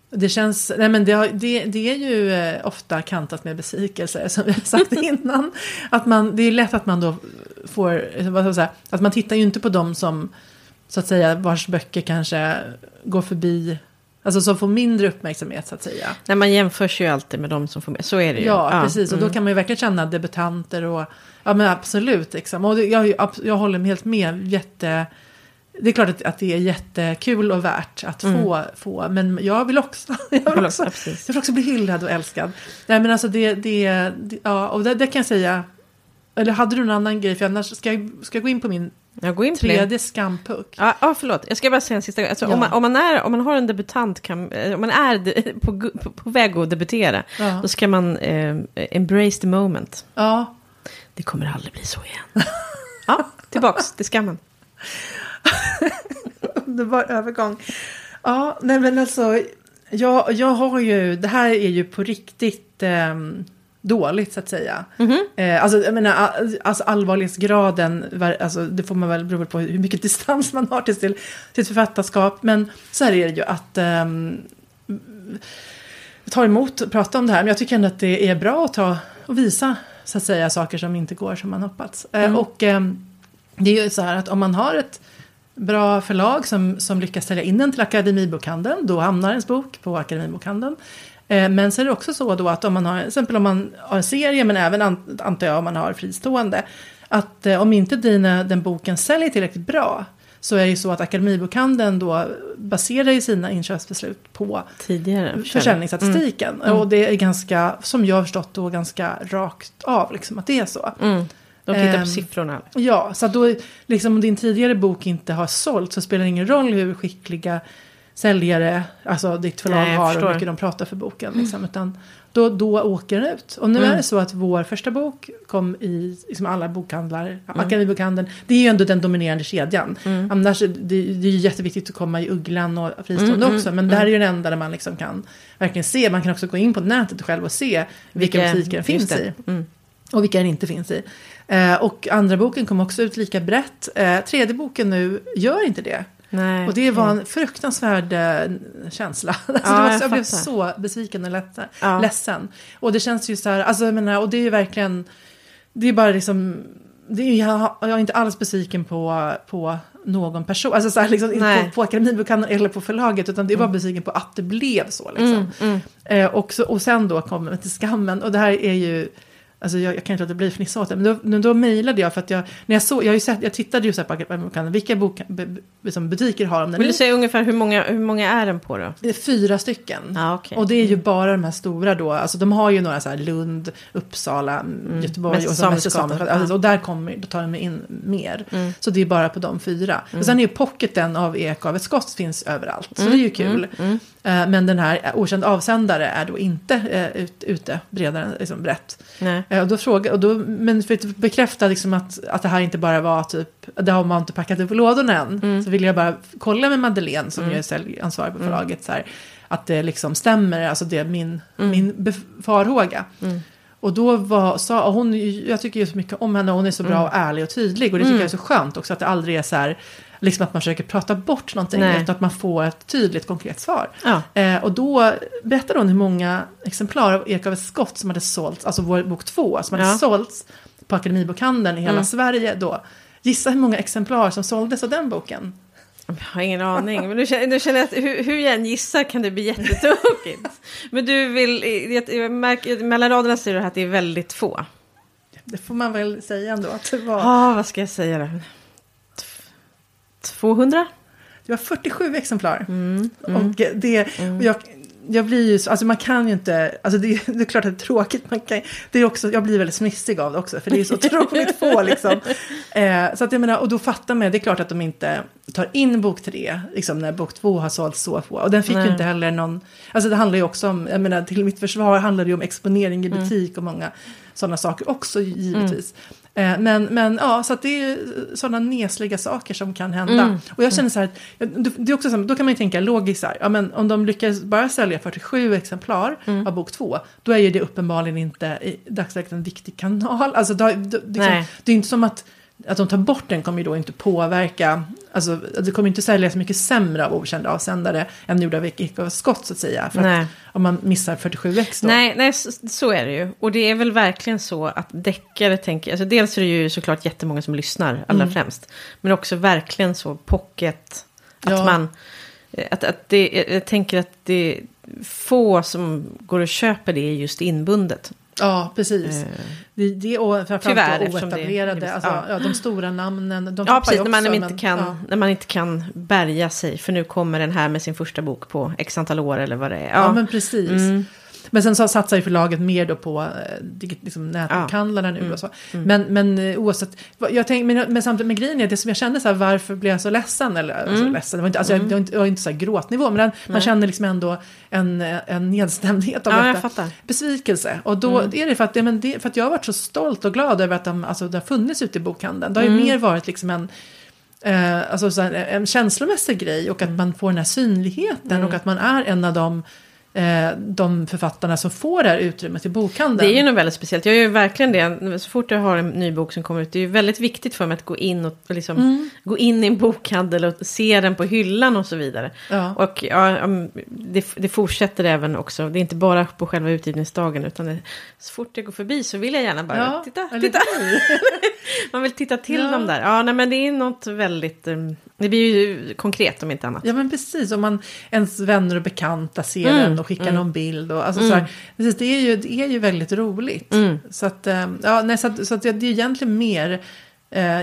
det känns, nej men det, har, det, det är ju eh, ofta kantat med besvikelse som vi har sagt innan. Att man, det är lätt att man då får, vad ska jag säga, att man tittar ju inte på dem som, så att säga, vars böcker kanske går förbi, alltså som får mindre uppmärksamhet så att säga. Nej, man jämförs ju alltid med de som får med. Så är det ju. Ja, precis. Och mm. då kan man ju verkligen känna debutanter och ja men absolut. Liksom. Och jag, jag, håller helt med. Jätte, det är klart att, att det är jättekul och värt att få, få. Men jag vill också, jag vill också, Ja, jag vill också bli hyllad och älskad. Nej men alltså det, det, det ja, och det, det kan jag säga. Eller hade du någon annan grej? För annars ska jag, ska jag gå in på min Jag går in på det. tredje skampuck. Ja, ja, förlåt. Jag ska bara säga en sista gång. Alltså, Ja. om, man, om, man är, om man har en debutant, kan, eh, om man är de, på, på, på väg att debutera, Ja. då ska man eh, embrace the moment. Ja, Det kommer aldrig bli så igen. ja, tillbaks till skammen. underbar övergång. Ja, nej men alltså, jag, jag har ju, det här är ju på riktigt ehm, dåligt så att säga. Eh, alltså, jag menar, alltså allvarlighetsgraden, var- alltså, det får man väl bero på hur mycket distans man har till sitt, sitt författarskap. Men så här är det ju att jag tar emot att prata om det här, men jag tycker ändå att det är bra att ta och visa så att säga saker som inte går som man hoppats. Eh, och ehm, det är ju så här att om man har ett bra förlag som, som lyckas sälja in den till Akademibokhandeln. Då hamnar ens bok på Akademibokhandeln. Eh, men så är det också så då att om man har, till exempel om man har en serie, men även antar jag om man har fristående, att eh, om inte dina, den boken säljer tillräckligt bra, så är det ju så att Akademibokhandeln då baserar ju sina inköpsbeslut på Tidigare försäljningsstatistiken. Mm. Och det är ganska, som jag har förstått då, ganska rakt av liksom att det är så. Mm. De tittar um, på siffrorna. Ja, så att då, liksom om din tidigare bok inte har sålt så spelar det ingen roll hur skickliga säljare, alltså ditt förlag Nej, har och hur mycket de pratar för boken. Liksom, mm. utan då, då åker den ut. Och nu mm. är det så att vår första bok kom i liksom alla bokhandlar, mm. Akademibokhandeln. Det är ju ändå den dominerande kedjan. Mm. Annars det, det är jätteviktigt att komma i Ugglan och fristående mm, mm, också. Men det här är ju den enda där man liksom kan verkligen se. Man kan också gå in på nätet själv och se vilka, vilka butiker den finns i. Mm. Och vilka den inte finns i. Eh, och andra boken kom också ut lika brett. Eh, tredje boken nu gör inte det. Nej, och det var en fruktansvärd äh, känsla. Alltså, ja, var, jag, jag blev så besviken och ledsen. Ja. ledsen. Och det känns ju så här, alltså, jag menar, och det är ju verkligen, det är bara liksom, det är, jag, jag är inte alls besviken på, på någon person, alltså så här, liksom, inte på, på Akademibokhandeln eller på förlaget, utan det är bara mm. besviken på att det blev så. Liksom. Mm, mm. Eh, och, så, och sen då kommer det till skammen, och det här är ju Alltså jag, jag kan inte låta bli att fnissa åt det. Men då, men då mejlade jag för att jag, när jag såg, jag, har ju sett, jag tittade ju så här på vilka bok, liksom butiker har de Vill du säga ungefär hur många, hur många är den på då? Det är fyra stycken. Ah, okay. Och det är ju bara de här stora då, alltså de har ju några så här Lund, Uppsala, mm. Göteborg och så alltså, Och där kommer, då tar de in mer. Mm. Så det är bara på de fyra. Mm. Och sen är ju pocketen av Ek av ett skott finns överallt. Så mm. det är ju kul. Mm. Mm. Eh, men den här okänd avsändare är då inte uh, ut, ute bredare, liksom brett. Nej. Uh, och då fråga, och då, men för att bekräfta liksom att, att det här inte bara var typ, det har man inte packat upp lådorna än. Mm. Så vill jag bara kolla med Madeleine som mm. är säljansvarig på mm. förlaget. Så här, att det liksom stämmer, alltså det är min, mm. min farhåga. Mm. Och då var, sa hon, jag tycker ju så mycket om henne, hon är så bra och ärlig och tydlig. Och det tycker jag är så skönt också, att det aldrig är så här, liksom att man försöker prata bort någonting, Nej. utan att man får ett tydligt konkret svar. Ja. Eh, och då berättade hon hur många exemplar av Ek av ett skott som hade sålts, alltså vår bok två, som hade ja. sålts på Akademibokhandeln i hela mm. Sverige då. Gissa hur många exemplar som såldes av den boken? Jag har ingen aning, men nu känner, nu känner jag att hur, hur jag än gissar kan det bli jättetokigt. men du vill, jag, märker, mellan raderna säger du att det är väldigt få. Det får man väl säga ändå att det var. Ja, vad ska jag säga då? 200? Det var 47 exemplar. Mm, mm, och det, mm. och jag, jag blir ju så, alltså man kan ju inte, alltså det, det, är klart att det är tråkigt, man kan, det är också, jag blir väldigt smissig av det också, för det är så otroligt få liksom. Eh, så att jag menar, och då fattar man, det är klart att de inte tar in bok tre, liksom när bok två har sålt så få. Och den fick Nej. ju inte heller någon, alltså det handlar ju också om, jag menar till mitt försvar handlar det ju om exponering i mm. butik och många sådana saker också givetvis. Mm. Eh, men, men ja, så det är sådana nesliga saker som kan hända. Mm. Och jag känner så här, det är också så, då kan man ju tänka logiskt så här, ja, men om de lyckas bara sälja 47 exemplar mm. av bok två, då är ju det uppenbarligen inte i dagsläget en viktig kanal. Alltså, då, då, liksom, det är inte som att att de tar bort den kommer ju då inte påverka, alltså det kommer inte sälja så mycket sämre av okända avsändare än gjorda av Icke skott så att säga. För nej. Att, om man missar 47x då. Nej, nej så, så, är det ju. Och det är väl verkligen så att deckare tänker, alltså dels är det ju såklart jättemånga som lyssnar allra mm. främst. Men också verkligen så pocket, att ja. man, att, att det, jag tänker att det få som går och köper det just inbundet. Ja, precis. Eh, det, det, och framförallt Tyvärr, oetablerade, det, alltså, ja. ja. de stora namnen. De ja, precis, också, när, man inte kan, ja. när man inte kan bärga sig. För nu kommer den här med sin första bok på x antal år eller vad det är. Ja, ja men precis. Mm. Men sen så satsar ju förlaget mer då på eh, liksom, nätbokhandlarna nu. Mm. Och så. Mm. Men, men eh, oavsett, jag tänk, men, men samtidigt med grejen är det som jag kände så här, varför blev jag så ledsen? Eller alltså, mm. alltså, ledsen, det var inte, alltså, mm. jag, det var inte, det var inte så här gråtnivå, men den, man känner liksom ändå en, en nedstämdhet av ja, detta. Besvikelse. Och då mm. är det för att, men det, för att jag har varit så stolt och glad över att de, alltså, det har funnits ute i bokhandeln. Det har ju mm. mer varit liksom en Eh, alltså så här, en känslomässig grej och att man får den här synligheten mm. och att man är en av de eh, de författarna som får det här utrymmet i bokhandeln. Det är ju något väldigt speciellt. Jag gör ju verkligen det. Så fort jag har en ny bok som kommer ut. Det är ju väldigt viktigt för mig att gå in och liksom, mm. gå in i en bokhandel och se den på hyllan och så vidare. Ja. Och ja, det, det, fortsätter även också. Det är inte bara på själva utgivningsdagen. Utan det, så fort jag går förbi så vill jag gärna bara ja, titta. titta. Man vill titta till ja. dem där. Ja, nej, men det är något väldigt um, Det blir ju konkret om inte annat. Ja men precis, om man ens vänner och bekanta ser Mm, den och skickar mm. någon bild. Och, alltså, Mm. så här, precis, det, är ju, det är ju väldigt roligt. Mm. Så, att, eh, ja, nej, så, att, så att det är egentligen mer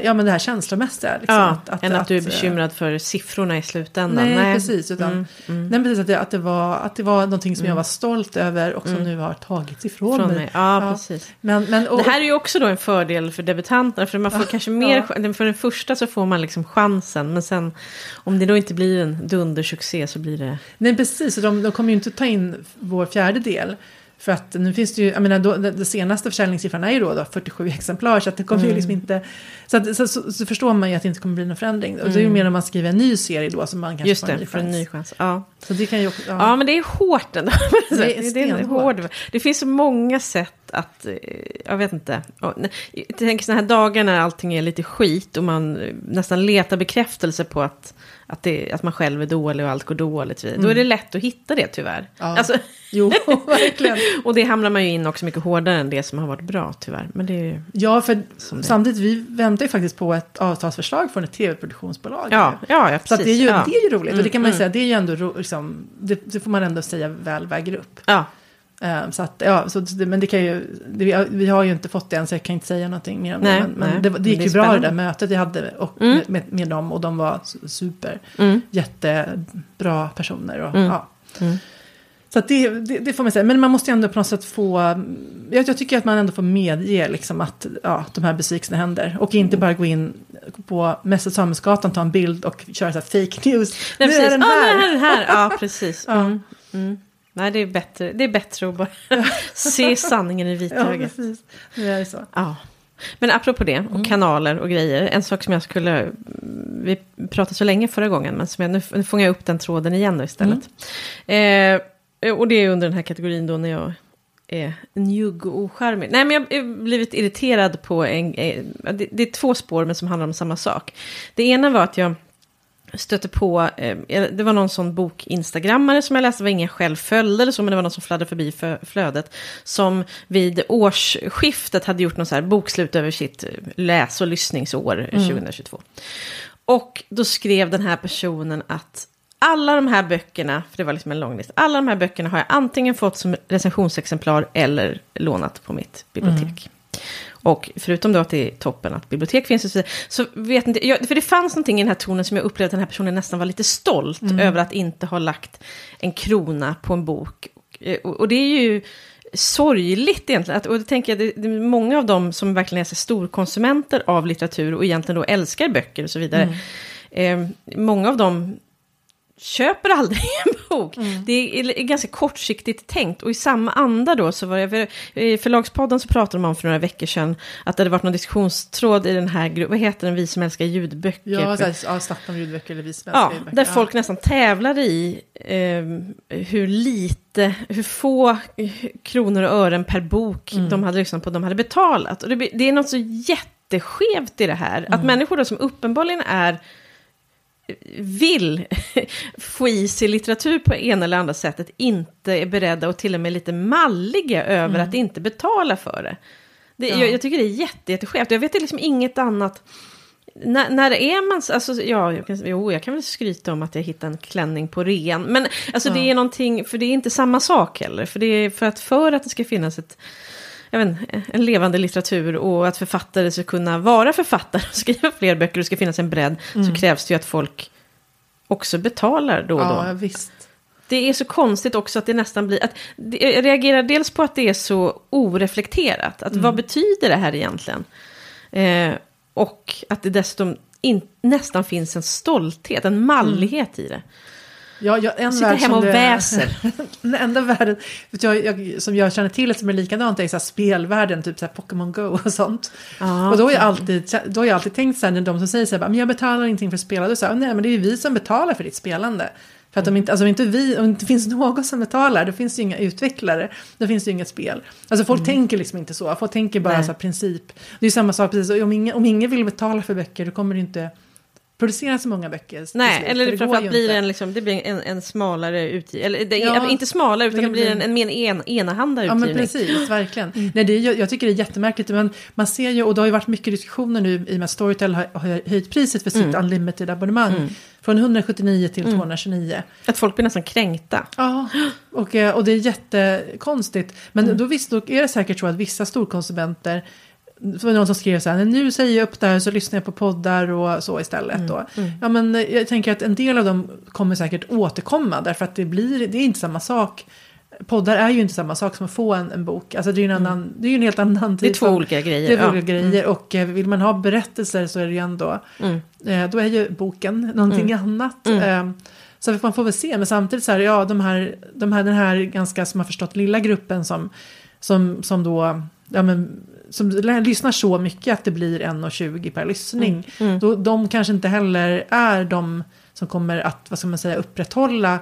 ja, men det här känslomässiga. Liksom, Ja, än att, du är eh, bekymrad för siffrorna i slutändan. Nej, precis. Utan, Mm, mm. Nej, precis att det, att, det var, att det var någonting som jag Mm. var stolt över och som Mm. nu har tagits ifrån Från mig. mig. Ja, Ja. precis. Men, men, och, Det här är ju också då en fördel för debutanterna. För man får Ja, kanske mer, ja. för den första så får man liksom chansen. Men sen om det då inte blir en dundersuccé så blir det... Nej, precis. De, de kommer ju inte ta in vår fjärde del. För att nu finns det ju, jag menar, då, den, senaste försäljningssiffran är ju då, då 47 exemplar. Så att det kommer ju Mm. liksom inte, så, att, så, så, så förstår man ju att det inte kommer bli någon förändring. Och det är ju Mm. mer om man skriver en ny serie då som man kanske Just får en det, ny för en chans. ny chans. Ja. Så det kan ju också, Ja. ja. men det är hårt ändå. Det är det, är hård, det finns många sätt att, eh, jag vet inte. Jag tänker sådana här dagar när allting är lite skit och man eh, nästan letar bekräftelse på att, att, det, att man själv är dålig och allt går dåligt. Då är Mm. det lätt att hitta det tyvärr. Ja. Alltså, Jo, verkligen. och det hamnar man ju in också mycket hårdare än det som har varit bra tyvärr. Men det är ju... Ja, för samtidigt, vi väntar ju faktiskt på ett avtalsförslag från ett tv-produktionsbolag. Ja, ja, ja Så att det, är precis. ju, ja. det är ju roligt. och det kan man ju Mm, säga, det är ju ändå, liksom, det, det får man ändå säga väl väger upp. Ja, så att, ja, så, men det kan ju, det, vi, har, ju inte fått det än så jag kan inte säga någonting mer om Nej, det. Men, men nej. det, det gick ju bra det där mötet jag hade och, Mm. med, med, dem och de var su- super. mm, Jättebra personer. Och, Mm. ja. mm. Så det, det, det får man säga. Men man måste ju ändå på något sätt få... Jag, jag tycker att man ändå får medge liksom att ja, de här besvikelserna händer. Och inte bara gå in på Mäster Samuelsgatan, ta en bild och köra så här fake news. Nej, nu precis. är den här. är den här. Ja, precis. Ja. Nej, det är bättre, det är bättre att bara se sanningen i Ja, vitögat. precis. Nu är det så. Ja. Men apropå det, och Mm. kanaler och grejer. En sak som jag skulle... Vi pratade så länge förra gången, men som jag, nu, nu fångar jag upp den tråden igen då istället. Mm. Eh, och det är under den här kategorin då när jag är njugg och ocharmig. Nej, men jag har blivit irriterad på en... Eh, det, det är två spår, men som handlar om samma sak. Det ena var att jag stötte på, eh, det var någon sån bok-instagrammare som jag läste, det var ingen själv följde eller så, men det var någon som fladdrade förbi fö- flödet, som vid årsskiftet hade gjort någon så här bokslut över sitt eh, läs och lyssningsår eh, 2022. Och då skrev den här personen att alla de här böckerna, för det var liksom en lång lista, alla de här böckerna har jag antingen fått som recensionsexemplar eller lånat på mitt bibliotek. Och förutom då att det är toppen att bibliotek finns och så, vidare, så vet inte jag, för det fanns någonting i den här tonen som jag upplevde att den här personen nästan var lite stolt över att inte ha lagt en krona på en bok. Och, eh, och, och det är ju sorgligt egentligen, att, och det tänker jag, det, det är många av dem som verkligen är så storkonsumenter av litteratur och egentligen då älskar böcker och så vidare. Eh, många av dem köper aldrig en bok. Det är, ganska kortsiktigt tänkt. Och i samma anda då så var det, för, i förlagspodden så pratade de om för några veckor sedan att det hade varit någon diskussionstråd i den här gruppen, vad heter den, vi som älskar ljudböcker. Ja, här, ja Staffan ljudböcker eller vi svenska Ja, ljudböcker. där Ja. folk nästan tävlade i eh, hur lite, hur få eh, kronor och ören per bok Mm. de hade lyssnat på, de hade betalat. Och det, det är något så jätteskevt i det här, Mm. att människor då som uppenbarligen är vill få i sig litteratur på ena eller andra sättet inte är beredda och till och med lite malliga över att inte betala för det. det Mm. Ja. jag, jag tycker det är jätte, jätteskevt. Jag vet liksom inget annat. När, när är man, alltså, ja, jag kan, jo, jag kan väl skryta om att jag hittade en klänning på rean. Men alltså, det Ja. är någonting, för det är inte samma sak heller. För, det är, för, att, för att det ska finnas ett, jag vet, en levande litteratur och att författare ska kunna vara författare och skriva fler böcker och det ska finnas en bredd så krävs det ju att folk också betalar då och då. Ja, visst. Det är så konstigt också att det nästan blir... Att, jag reagerar dels på att det är så oreflekterat. Att vad betyder det här egentligen? Eh, och att det dessutom in, nästan finns en stolthet, en mallighet i det. Ja, jag, en sitter hemma och det- väser. Den enda världen jag, jag, som jag känner till som är likadant är så här spelvärlden, typ så här Pokémon Go och sånt. Ja, och då har, jag alltid, då har jag alltid tänkt så här när de som säger så här, men jag betalar ingenting för att spela, då säger nej men det är ju vi som betalar för ditt spelande. För att om inte, alltså om inte vi, om det inte finns någon som betalar, då finns det ju inga utvecklare, då finns det ju inget spel. Alltså folk tänker liksom inte så, folk tänker bara Nej. så här princip. Det är ju samma sak precis, om ingen, om ingen vill betala för böcker, då kommer det inte producera så många böcker. Nej, slut, eller går framförallt blir det en, liksom, det blir en, en smalare utgivning. Eller det, Ja, inte smalare, utan det det blir bli- en, en mer en, enahanda Ja utgivning. men precis, verkligen. Mm. Nej, det är, jag tycker det är jättemärkligt. Men man ser ju, och det har ju varit mycket diskussioner nu i och med att Storytel har, har höjt priset för sitt Mm. unlimited abonnemang. Från 179 till 229. Att folk blir nästan kränkta. Ja, och, eh, och det är jättekonstigt. Men Mm. då, visst, då är det säkert så att vissa storkonsumenter det var någon som skrev så här, nu säger jag upp det här så lyssnar jag på poddar och så istället. Mm. Då. Ja, men jag tänker att en del av dem kommer säkert återkomma därför att det, blir, det är inte samma sak. Poddar är ju inte samma sak som att få en, en bok. Alltså det är en, annan, det är ju en helt annan Mm. Det är typ två olika grejer. det är ja. olika grejer och eh, vill man ha berättelser så är det ju ändå, Mm. eh, då är ju boken någonting annat. Eh, så man får väl se, men samtidigt så här, ja, de här, de här, den här ganska, som har förstått, lilla gruppen som, som, som då, ja men, som lyssnar så mycket att det blir 1,20 per lyssning. Mm. Då, de kanske inte heller är de som kommer att, vad ska man säga, upprätthålla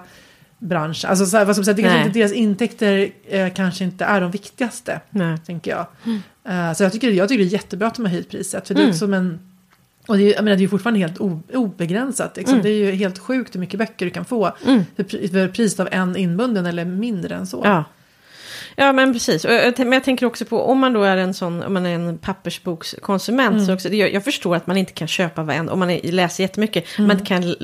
branschen. Alltså så här, vad ska man säga, det kanske inte, deras intäkter eh, kanske inte är de viktigaste Nej. tänker jag. Eh, så jag tycker, jag tycker det är jättebra att de har höjt priset. För det är Mm. som en... Och det är, ju- jag menar, det är ju fortfarande helt obegränsat. Liksom. Mm. Det är ju helt sjukt hur mycket böcker du kan få. Mm. För, för priset av en inbunden eller mindre än så. Ja. Ja men precis, jag, men jag tänker också på om man då är en sån, om man är en pappersbokskonsument. Mm. Så också, jag, förstår att man inte kan köpa varenda, om man är, läser jättemycket. Mm. Man kan,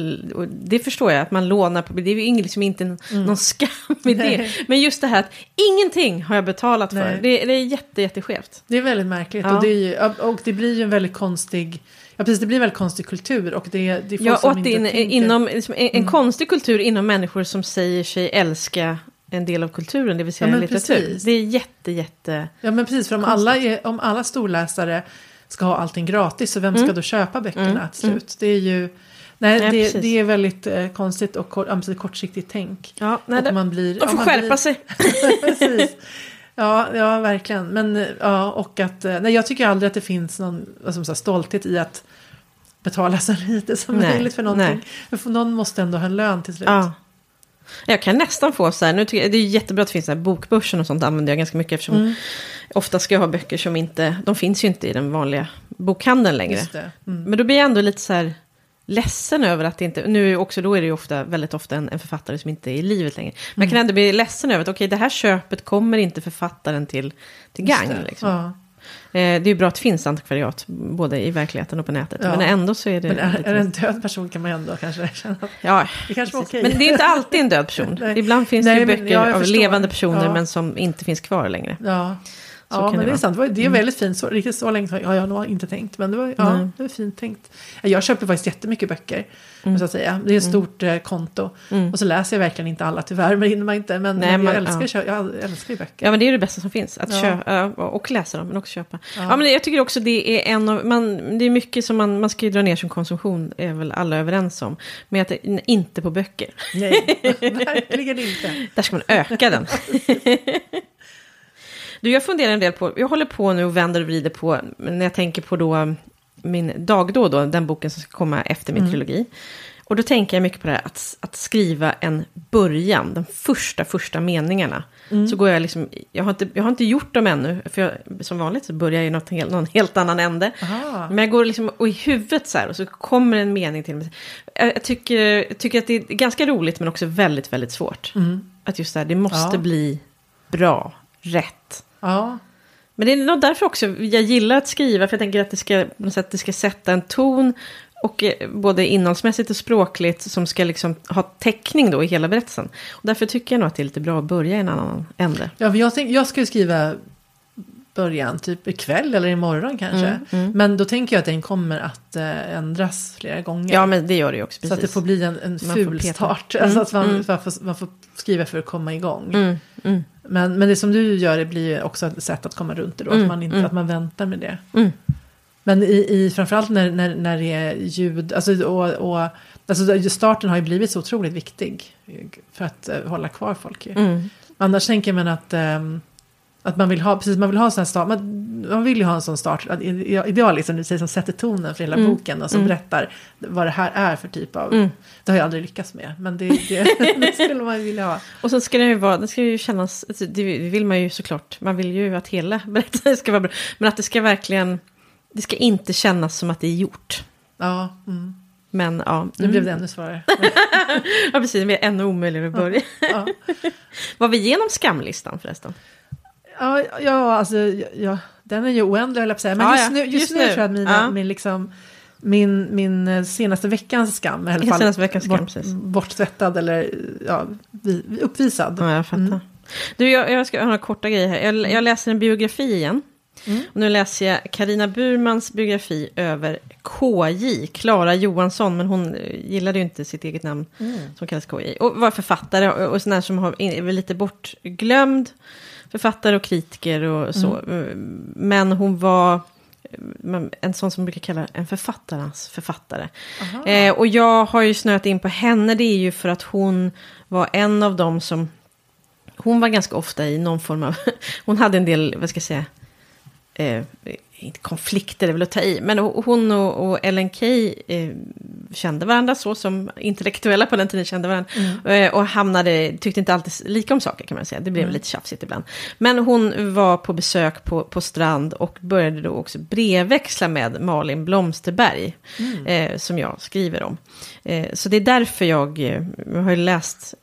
det förstår jag, att man lånar på, det är ju liksom inte en, någon skam i det. Mm. Men just det här att ingenting har jag betalat för. Nej. Det, det är jätte, jätteskevt. Det är väldigt märkligt. Ja. Och, det ju, och det blir ju en väldigt konstig... Ja, precis. Det blir en väldigt konstig kultur. Och det, det är folk Ja, som inte är tänker... inom, liksom, en, Mm. en konstig kultur inom människor som säger sig älska en del av kulturen, det vill säga Ja, litteratur. precis. Det är jätte, jätte... Ja, men precis. För om alla, är, om alla storläsare ska ha allting gratis, så vem ska då köpa böckerna Mm. till slut? Det är ju... Nej, Nej, det, det är väldigt eh, konstigt och kort, ja, precis, kortsiktigt tänk. Ja, nej, och det, man blir, de ja, får man skärpa blir, sig. Precis. Ja, ja, verkligen. Men ja, och att, eh, nej, jag tycker aldrig att det finns någon vad som säger, stolthet i att betala så lite som Nej, möjligt för någonting. nej. Men för någon måste ändå ha en lön till slut. Ja. Jag kan nästan få så här, nu tycker jag, det är jättebra att det finns så här bokbörsen och sånt använder jag ganska mycket eftersom Mm, ofta ska jag ha böcker som inte, de finns ju inte i den vanliga bokhandeln längre. Mm. Men då blir jag ändå lite så här ledsen över att det inte, nu också, då är det ju ofta, väldigt ofta en, en författare som inte är i livet längre. Men Mm. jag kan ändå bli ledsen över att okej, det här köpet kommer inte författaren till, till det. Liksom. Ja. Eh, det är ju bra att det finns antikvariat, både i verkligheten och på nätet. Ja. Men ändå så är det... Men är, är det en död person kan man ändå kanske känna Ja, det kanske var okej. Men det är inte alltid en död person. Ibland finns Nej, det ju böcker av levande personer Ja. men som inte finns kvar längre. Ja, ja men det det är sant. Det är Mm. väldigt fint. Så, riktigt så länge har jag nog inte tänkt. Men det var, ja, det var fint tänkt. Jag köper faktiskt jättemycket böcker. Mm. Så att säga. Det är ett stort eh, konto. Mm. Och så läser jag verkligen inte alla tyvärr. Men hinner man inte. Men, Nej, men jag, älskar, ja. jag älskar ju böcker. Ja men det är det bästa som finns. Att Ja. köpa och läsa dem men också köpa. Ja. Ja. men jag tycker också det är en av, man, det är mycket som man, man ska ju dra ner som konsumtion, är väl alla överens om. Men att det, inte på böcker. Nej, verkligen inte. Där ska man öka den. Du, jag funderar en del på, jag håller på nu och vänder och vrider på, när jag tänker på då min dagdåd, då, den boken som ska komma efter min Mm. trilogi. Och då tänker jag mycket på det här att, att skriva en början, de första, första meningarna. Mm. Så går jag liksom, jag har, inte, jag har inte gjort dem ännu, för jag, som vanligt så börjar jag i något, någon helt annan ände. Aha. Men jag går liksom och i huvudet så här och så kommer en mening till mig. Jag, jag tycker, jag tycker att det är ganska roligt men också väldigt, väldigt svårt. Mm. Att just det här, det måste Ja. bli bra, rätt. Ja, Men det är nog därför också jag gillar att skriva, för jag tänker att det ska, sätt, det ska sätta en ton, och eh, både innehållsmässigt och språkligt, som ska liksom ha täckning då i hela berättelsen. Och därför tycker jag nog att det är lite bra att börja i en annan ände. ja för jag, tänk, jag ska ju skriva början typ ikväll eller imorgon kanske. Mm, mm. Men då tänker jag att den kommer att eh, ändras flera gånger. Ja, men det gör det ju också, så precis. att det får bli en, en ful start. Mm, Alltså att man, mm. man, får, man får skriva för att komma igång. Mm, mm, Men, men det som du gör det blir ju också ett sätt att komma runt det då. Att, man inte, att man väntar med det. Men i, i, framförallt när, när, när det är ljud, alltså, och, och, alltså starten har ju blivit så otroligt viktig. För att eh, hålla kvar folk ju. Annars tänker man att, ehm, att man vill ha, precis, man vill ha en sån start, man, man vill ju ha en sån start, idealiskt som du säger, som sätter tonen för hela Mm. boken och som Mm. berättar vad det här är för typ av, Mm. det har jag aldrig lyckats med, men det, det, det skulle man ju vilja ha. Och så ska det ju vara, det ska ju kännas, alltså, det vill man ju såklart, man vill ju att hela berättelsen ska vara bra. Men att det ska verkligen, det ska inte kännas som att det är gjort. Ja, mm. Men ja, Nu blev det ännu svårare. ja precis, det är ännu omöjligare att börja. ja. Var vi igenom skamlistan förresten? Ja, ja, alltså, ja, den är ju oändlig höll jag på att säga. Men Ja, just, nu, just, Just nu nu. tror jag att mina, min, liksom, min, min eh, senaste veckans skam, i alla fall, Senaste veckans skam, bort, precis. borttvättad eller ja, vi, uppvisad. Ja, jag fattar. Mm. Du, jag, jag ska ha några korta grejer här. Jag, jag läser en biografi igen. Mm. Och nu läser jag Karina Burmans biografi över KJ, Klara Johansson, men hon eh, gillade ju inte sitt eget namn Mm. som kallas KJ. Och var författare och, sån här som har, är lite bortglömd. Författare och kritiker och så. Mm. Men hon var eh, en sån som brukar kalla en författarnas författare. Eh, och jag har ju snöat in på henne, det är ju för att hon var en av dem som... Hon var ganska ofta i någon form av... Hon hade en del, vad ska jag säga... Eh, inte konflikter är väl att ta i, men hon och, och Ellen Key eh, kände varandra så som intellektuella på den tiden kände varandra. Eh, och hamnade, tyckte inte alltid lika om saker kan man säga, det blev lite tjafsigt ibland. Men hon var på besök på, på strand och började då också brevväxla med Malin Blomsterberg, eh, som jag skriver om. Eh, så det är därför jag, eh, jag har ju läst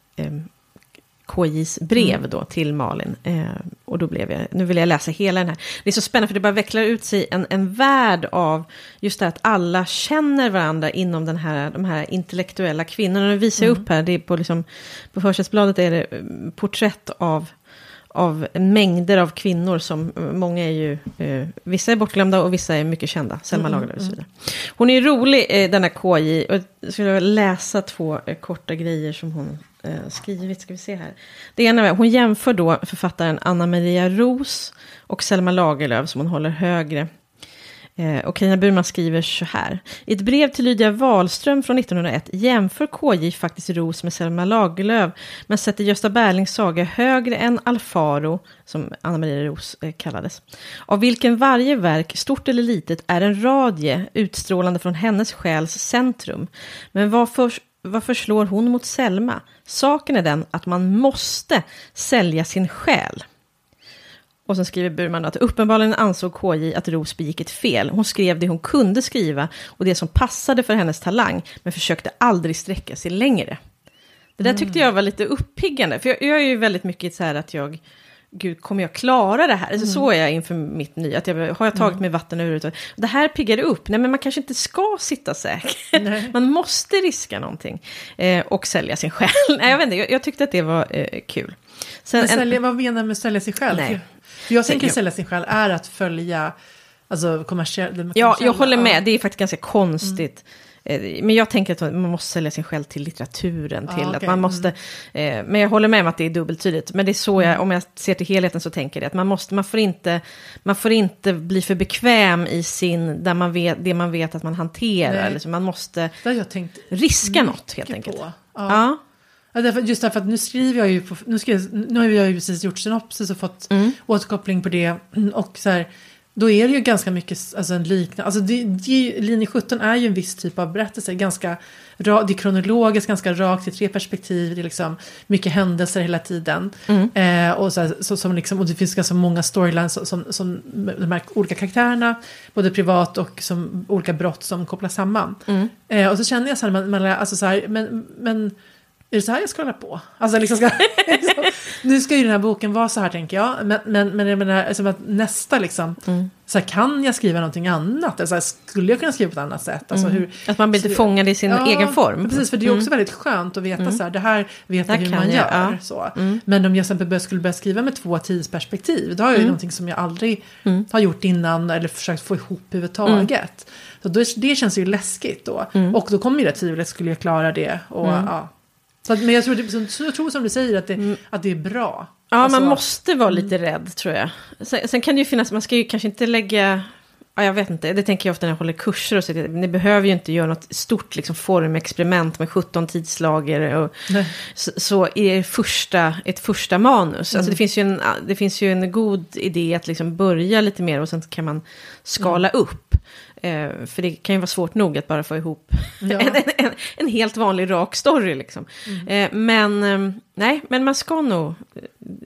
KJs brev då till Malin. Eh, och då blev jag, nu vill jag läsa hela den här. Det är så spännande för det bara vecklar ut sig en, en värld av just det att alla känner varandra inom den här, de här intellektuella kvinnorna. Nu visar jag upp här, det är på, liksom, på försättsbladet är det eh, porträtt av av mängder av kvinnor som, eh, många är ju, eh, vissa är bortglömda och vissa är mycket kända, Selma Lagerlöf och så vidare. Hon är rolig, eh, denna KJ, och jag skulle läsa två eh, korta grejer som hon eh, skrivit, ska vi se här. Det ena är, hon jämför då författaren Anna Maria Ros och Selma Lagerlöf som hon håller högre. Eh, och Carina Burman skriver så här. I ett brev till Lydia Wahlström från 1901 jämför KJ faktiskt Ros med Selma Lagerlöf, men sätter Gösta Berlings saga högre än Alfaro, som Anna Maria Ros eh, kallades. Av vilken varje verk, stort eller litet, är en radie utstrålande från hennes själs centrum. Men vad förs varför slår hon mot Selma? Saken är den att man måste sälja sin själ. Och sen skriver Burman att uppenbarligen ansåg KJ att Ros begick ett fel. Hon skrev det hon kunde skriva och det som passade för hennes talang, men försökte aldrig sträcka sig längre. Det där tyckte jag var lite uppiggande, för jag, jag är ju väldigt mycket så här att jag, gud, kommer jag klara det här? Alltså, Så är jag inför mitt nya, att jag, har jag tagit mig vatten ur det? Det här piggar upp, nej men man kanske inte ska sitta säker. Nej. Man måste riska någonting eh, och sälja sin själ. nej, jag vet inte, jag, jag tyckte att det var eh, kul. Sen, Men en- sälja, vad menar du med sälja sig själv? Nej. Jag tänker sälja sig själv är att följa alltså, kommersiell, den Ja, jag kommersiella- håller med. Det är faktiskt ganska konstigt. Eh, Men jag tänker att man måste sälja sig själv till litteraturen. Ja, Till att okej. man måste, eh, men jag håller med om att det är dubbeltydigt. Men det är så jag, om jag ser till helheten så tänker jag att man, måste, man, får inte, man får inte bli för bekväm i sin, där man vet, det man vet att man hanterar. Liksom, man måste jag tänkt riska något helt enkelt. på. Ja. Ja. Just därför att nu skriver jag ju på, nu, skriver, nu har jag ju precis gjort synopsis och fått Mm. återkoppling på det. Och så här, då är det ju ganska mycket alltså en liknande, alltså det, det, linje 17 är ju en viss typ av berättelse, ganska, det är kronologiskt, ganska rakt i tre perspektiv, det är liksom mycket händelser hela tiden. Mm. Eh, och, så, så, som liksom, och det finns ganska många storylines som, som, som de här olika karaktärerna, både privat och som olika brott som kopplas samman. Mm. Eh, och så känner jag så här, man, man, alltså så här men, men är det så här jag ska hålla på? Alltså liksom ska, liksom, nu ska ju den här boken vara så här tänker jag. Men, men, men jag menar, alltså, att nästa liksom, Mm. så här, kan jag skriva någonting annat? Alltså, skulle jag kunna skriva på ett annat sätt? Alltså, hur, Att man blir lite så- fångad i sin Ja, egen form. Precis, för det är också väldigt skönt att veta så här, det här vet jag hur man jag, gör. ja. Mm. Så. Men om jag exempel skulle börja skriva med två tidsperspektiv, då har jag ju någonting som jag aldrig Mm. har gjort innan eller försökt få ihop överhuvudtaget. Så då, det känns ju läskigt då. Mm. Och då kommer ju det tvivlet, skulle jag klara det? Och, ja. Så att, men jag tror, det, så, jag tror som du säger att det, att det är bra. Ja, Alltså, man måste vara lite rädd tror jag. Sen, sen kan det ju finnas, man ska ju kanske inte lägga... Ja, jag vet inte, det tänker jag ofta när jag håller kurser och så. Ni behöver ju inte göra något stort liksom, formexperiment med 17 tidslager. Och, Nej. så, så är det första, ett första manus. Mm. Alltså det finns ju en, det finns ju en god idé att liksom börja lite mer och sen kan man skala Mm. upp. Eh, för det kan ju vara svårt nog att bara få ihop Ja. en, en, en, helt vanlig rak story. Liksom. Eh, men eh, nej, men man ska nog...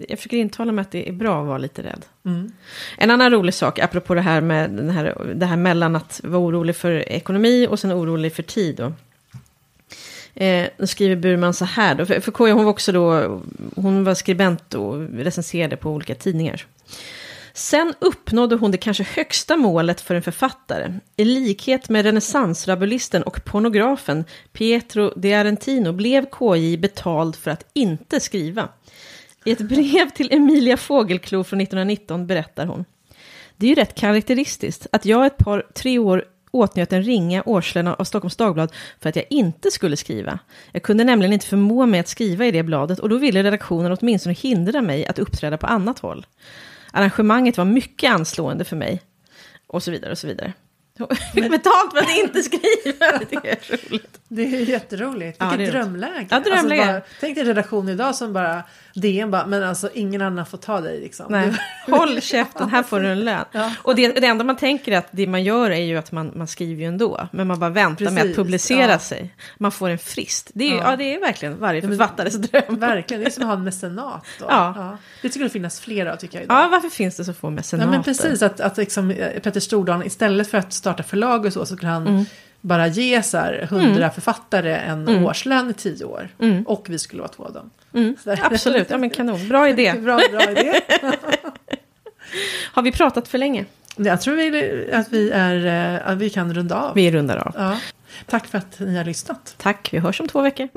Jag försöker intala mig att det är bra att vara lite rädd. Mm. En annan rolig sak, apropå det här med den här, det här mellan att vara orolig för ekonomi och sen orolig för tid. Då. Eh, då skriver Burman så här då, för, för KJ hon var också då, hon var skribent och recenserade på olika tidningar. Sen uppnådde hon det kanske högsta målet för en författare. I likhet med renässansrabulisten och pornografen Pietro de Arentino blev KJ betald för att inte skriva. I ett brev till Emilia Fågelklo från 1919 berättar hon. Det är ju rätt karaktäristiskt att jag ett par, tre år åtnjöt en ringa årslön av Stockholms Dagblad för att jag inte skulle skriva. Jag kunde nämligen inte förmå mig att skriva i det bladet och då ville redaktionen åtminstone hindra mig att uppträda på annat håll. Arrangemanget var mycket anslående för mig. Och så vidare och så vidare. Fick betalt för att inte skriva. Det är roligt. Det är jätteroligt. Ja, Vilket det är roligt. drömläge. Ja, drömläge. Alltså bara, tänk dig redaktion idag som bara DN bara, men alltså ingen annan får ta dig liksom. Nej, håll käften, här får du en lön. Ja. Och det, det enda man tänker är att det man gör är ju att man, man skriver ju ändå. Men man bara väntar med att Precis, publicera ja. sig. Man får en frist. Det är, Ja. ja. det är verkligen varje men- författares dröm. Verkligen, det är som att ha en mecenat. Då. Ja. Det skulle finnas fler av tycker jag idag. Ja, varför finns det så få mecenater? Ja, men precis, att, att liksom, eh, Petter Stordalen istället för att starta förlag och så, så skulle han Mm. bara ge så här, hundra författare en Mm. årslön i tio år. Mm. Och vi skulle vara två av dem. Mm, absolut, ja men kanon. Bra idé. bra, bra idé. Har vi pratat för länge? Jag tror vi, att, vi är, eh, att vi kan runda av. Vi rundar av. Ja. Tack för att ni har lyssnat. Tack, vi hörs om två veckor.